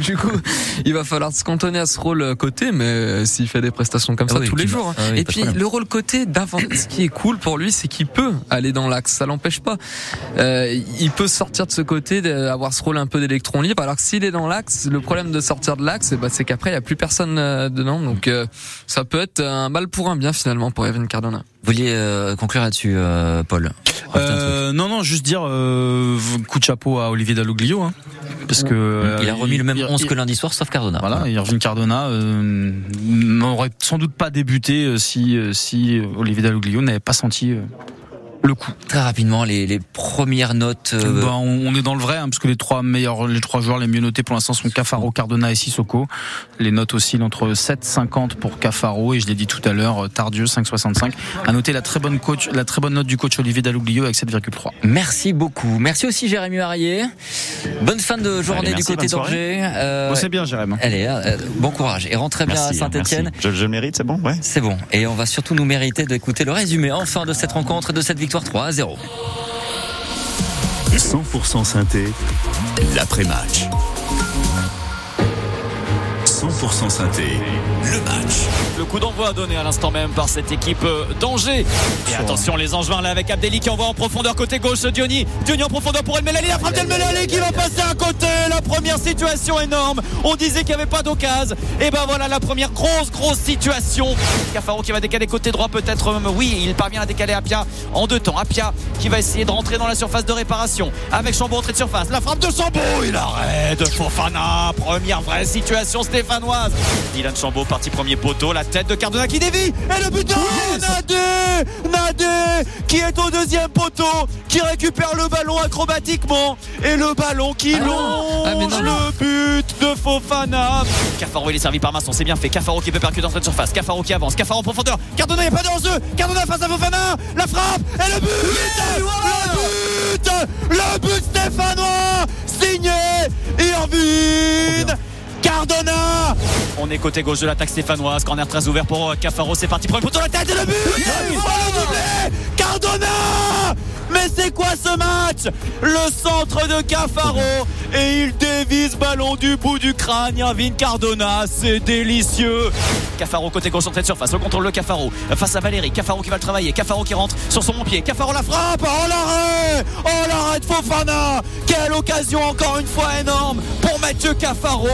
du coup, il va falloir se cantonner à ce rôle euh, côté, mais euh, s'il fait des prestations comme ça tous les jours. Hein. Ah et puis le rôle côté d'avant, ce qui est cool pour lui, c'est qu'il peut aller dans l'axe, ça l'empêche pas. Euh, il peut sortir de ce côté, avoir ce rôle un peu d'électron libre. Alors que s'il est dans l'axe, le problème de sortir de l'axe, bah, c'est qu'après il y a plus personne dedans, donc ça peut être un mal pour un bien finalement pour Evan Cardona. Vous vouliez conclure là-dessus, Paul euh, non, non, juste dire euh, coup de chapeau à Olivier Dalloglio, hein, parce que il a remis le même 11 que lundi soir, sauf Cardona. Voilà, Irvine Cardona euh, n'aurait sans doute pas débuté euh, si si Olivier Dalloglio n'avait pas senti le coup. Très rapidement, les, les premières notes. Euh... Bah, on, est dans le vrai, hein, parce que les trois meilleurs, les trois joueurs les mieux notés pour l'instant sont Cafaro, Cardona et Sissoko. Les notes oscillent entre 7,50 pour Cafaro et je l'ai dit tout à l'heure, Tardieu 5,65. À noter la très bonne coach, la très bonne note du coach Olivier Dallouglio avec 7,3. Merci beaucoup. Merci aussi Jérémy Harrier. Bonne fin de journée du côté d'Orgers. Euh, c'est bien Jérémy. Allez, euh, bon courage et rentrez bien à Saint-Etienne. Je, je, le mérite, c'est bon, ouais. C'est bon. Et on va surtout nous mériter d'écouter le résumé enfin de cette rencontre, de cette victoire victoire 3 à 0. 100% synthé, l'après-match. 100% 100% synthé, le match. Le coup d'envoi donné à l'instant même par cette équipe euh, d'Angers. Et attention, les Angevins là avec Abdelli qui envoie en profondeur côté gauche Diony. Diony en profondeur pour El Melali. La frappe d'El Melali qui va passer à côté. La première situation énorme. On disait qu'il n'y avait pas d'occasion. Et ben voilà la première grosse, grosse situation. Cafaro qui va décaler côté droit peut-être. Euh, oui, il parvient à décaler Apia en deux temps. Apia qui va essayer de rentrer dans la surface de réparation. Avec Chambaud entrée de surface. La frappe de Chambaud. Il arrête. Fofana. Première vraie situation stéphanoise. Dylan Chambaud parti premier poteau. La tête de Cardona qui dévie. Et le but de Nadé Nadé qui est au deuxième poteau. Qui récupère le ballon acrobatiquement. Et le ballon qui Ah longe le but de Fofana. Cafaro il est servi par Masson. C'est bien fait. Cafaro qui peut percuter en de surface. Cafaro qui avance. Cafaro en profondeur. Cardona il n'y a pas de jeu. Cardona face à Fofana. La frappe. Et le but Le but Le but stéphanois Signé Irvine Cardona On est côté gauche de l'attaque stéphanoise. Corner très ouvert pour Cafaro. C'est parti. Premier poteau la tête et le but Oh, le doublé Cardona mais c'est quoi ce match? Le centre de Cafaro et il dévise ballon du bout du crâne. Irvine Cardona, c'est délicieux. Cafaro côté gauche en tête de surface, le contrôle de Cafaro face à Valérie. Cafaro qui va le travailler. Cafaro qui rentre sur son bon pied. Cafaro la frappe. Oh l'arrêt Oh l'arrêt de Fofana Quelle occasion encore une fois énorme pour Mathieu Cafaro.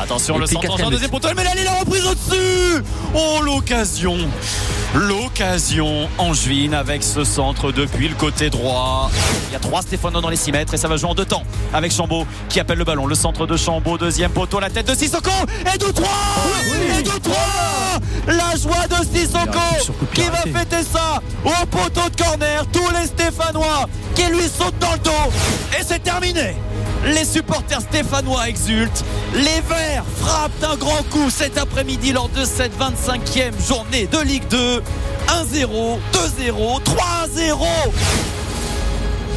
Attention, Et le centre en deuxième poteau. Mais là, il a reprise au-dessus. Oh l'occasion L'occasion angevine avec ce centre depuis le côté droit. Il y a trois Stéphano dans les 6 mètres et ça va jouer en deux temps avec Chambaud qui appelle le ballon. Le centre de Chambaud, deuxième poteau, la tête de Sissoko et de 3 Et de 3 La joie de Sissoko qui va fêter ça au poteau de corner. Tous les Stéphanois qui lui sautent dans le dos. Et c'est terminé. Les supporters stéphanois exultent. Les Verts frappent un grand coup cet après-midi lors de cette 25e journée de Ligue 2. 1-0, 2-0, 3-0.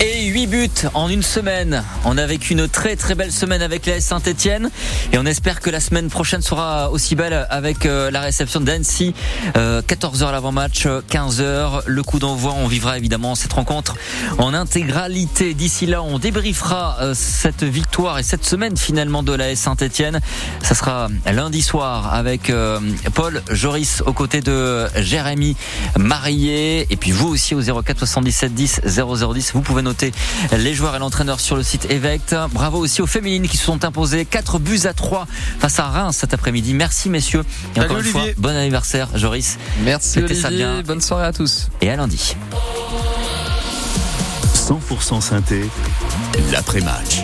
Et 8 buts en une semaine. On a vécu une très très belle semaine avec la Saint-Etienne et on espère que la semaine prochaine sera aussi belle avec euh, la réception d'Annecy. Euh, 14h l'avant-match, 15h le coup d'envoi. On vivra évidemment cette rencontre en intégralité. D'ici là, on débriefera euh, cette victoire et cette semaine finalement de la Saint-Etienne. Ça sera lundi soir avec euh, Paul Joris aux côtés de Jérémy Marié et puis vous aussi au 04 77 10 0010. Vous pouvez noter les joueurs et l'entraîneur sur le site Evect. Bravo aussi aux féminines qui se sont imposées 4 buts à 3 face à Reims cet après-midi. Merci messieurs. Et Salut, encore une Olivier. fois, bon anniversaire Joris. Merci C'était ça Olivier, bien. bonne soirée à tous. Et à lundi. 100% synthé, l'après-match.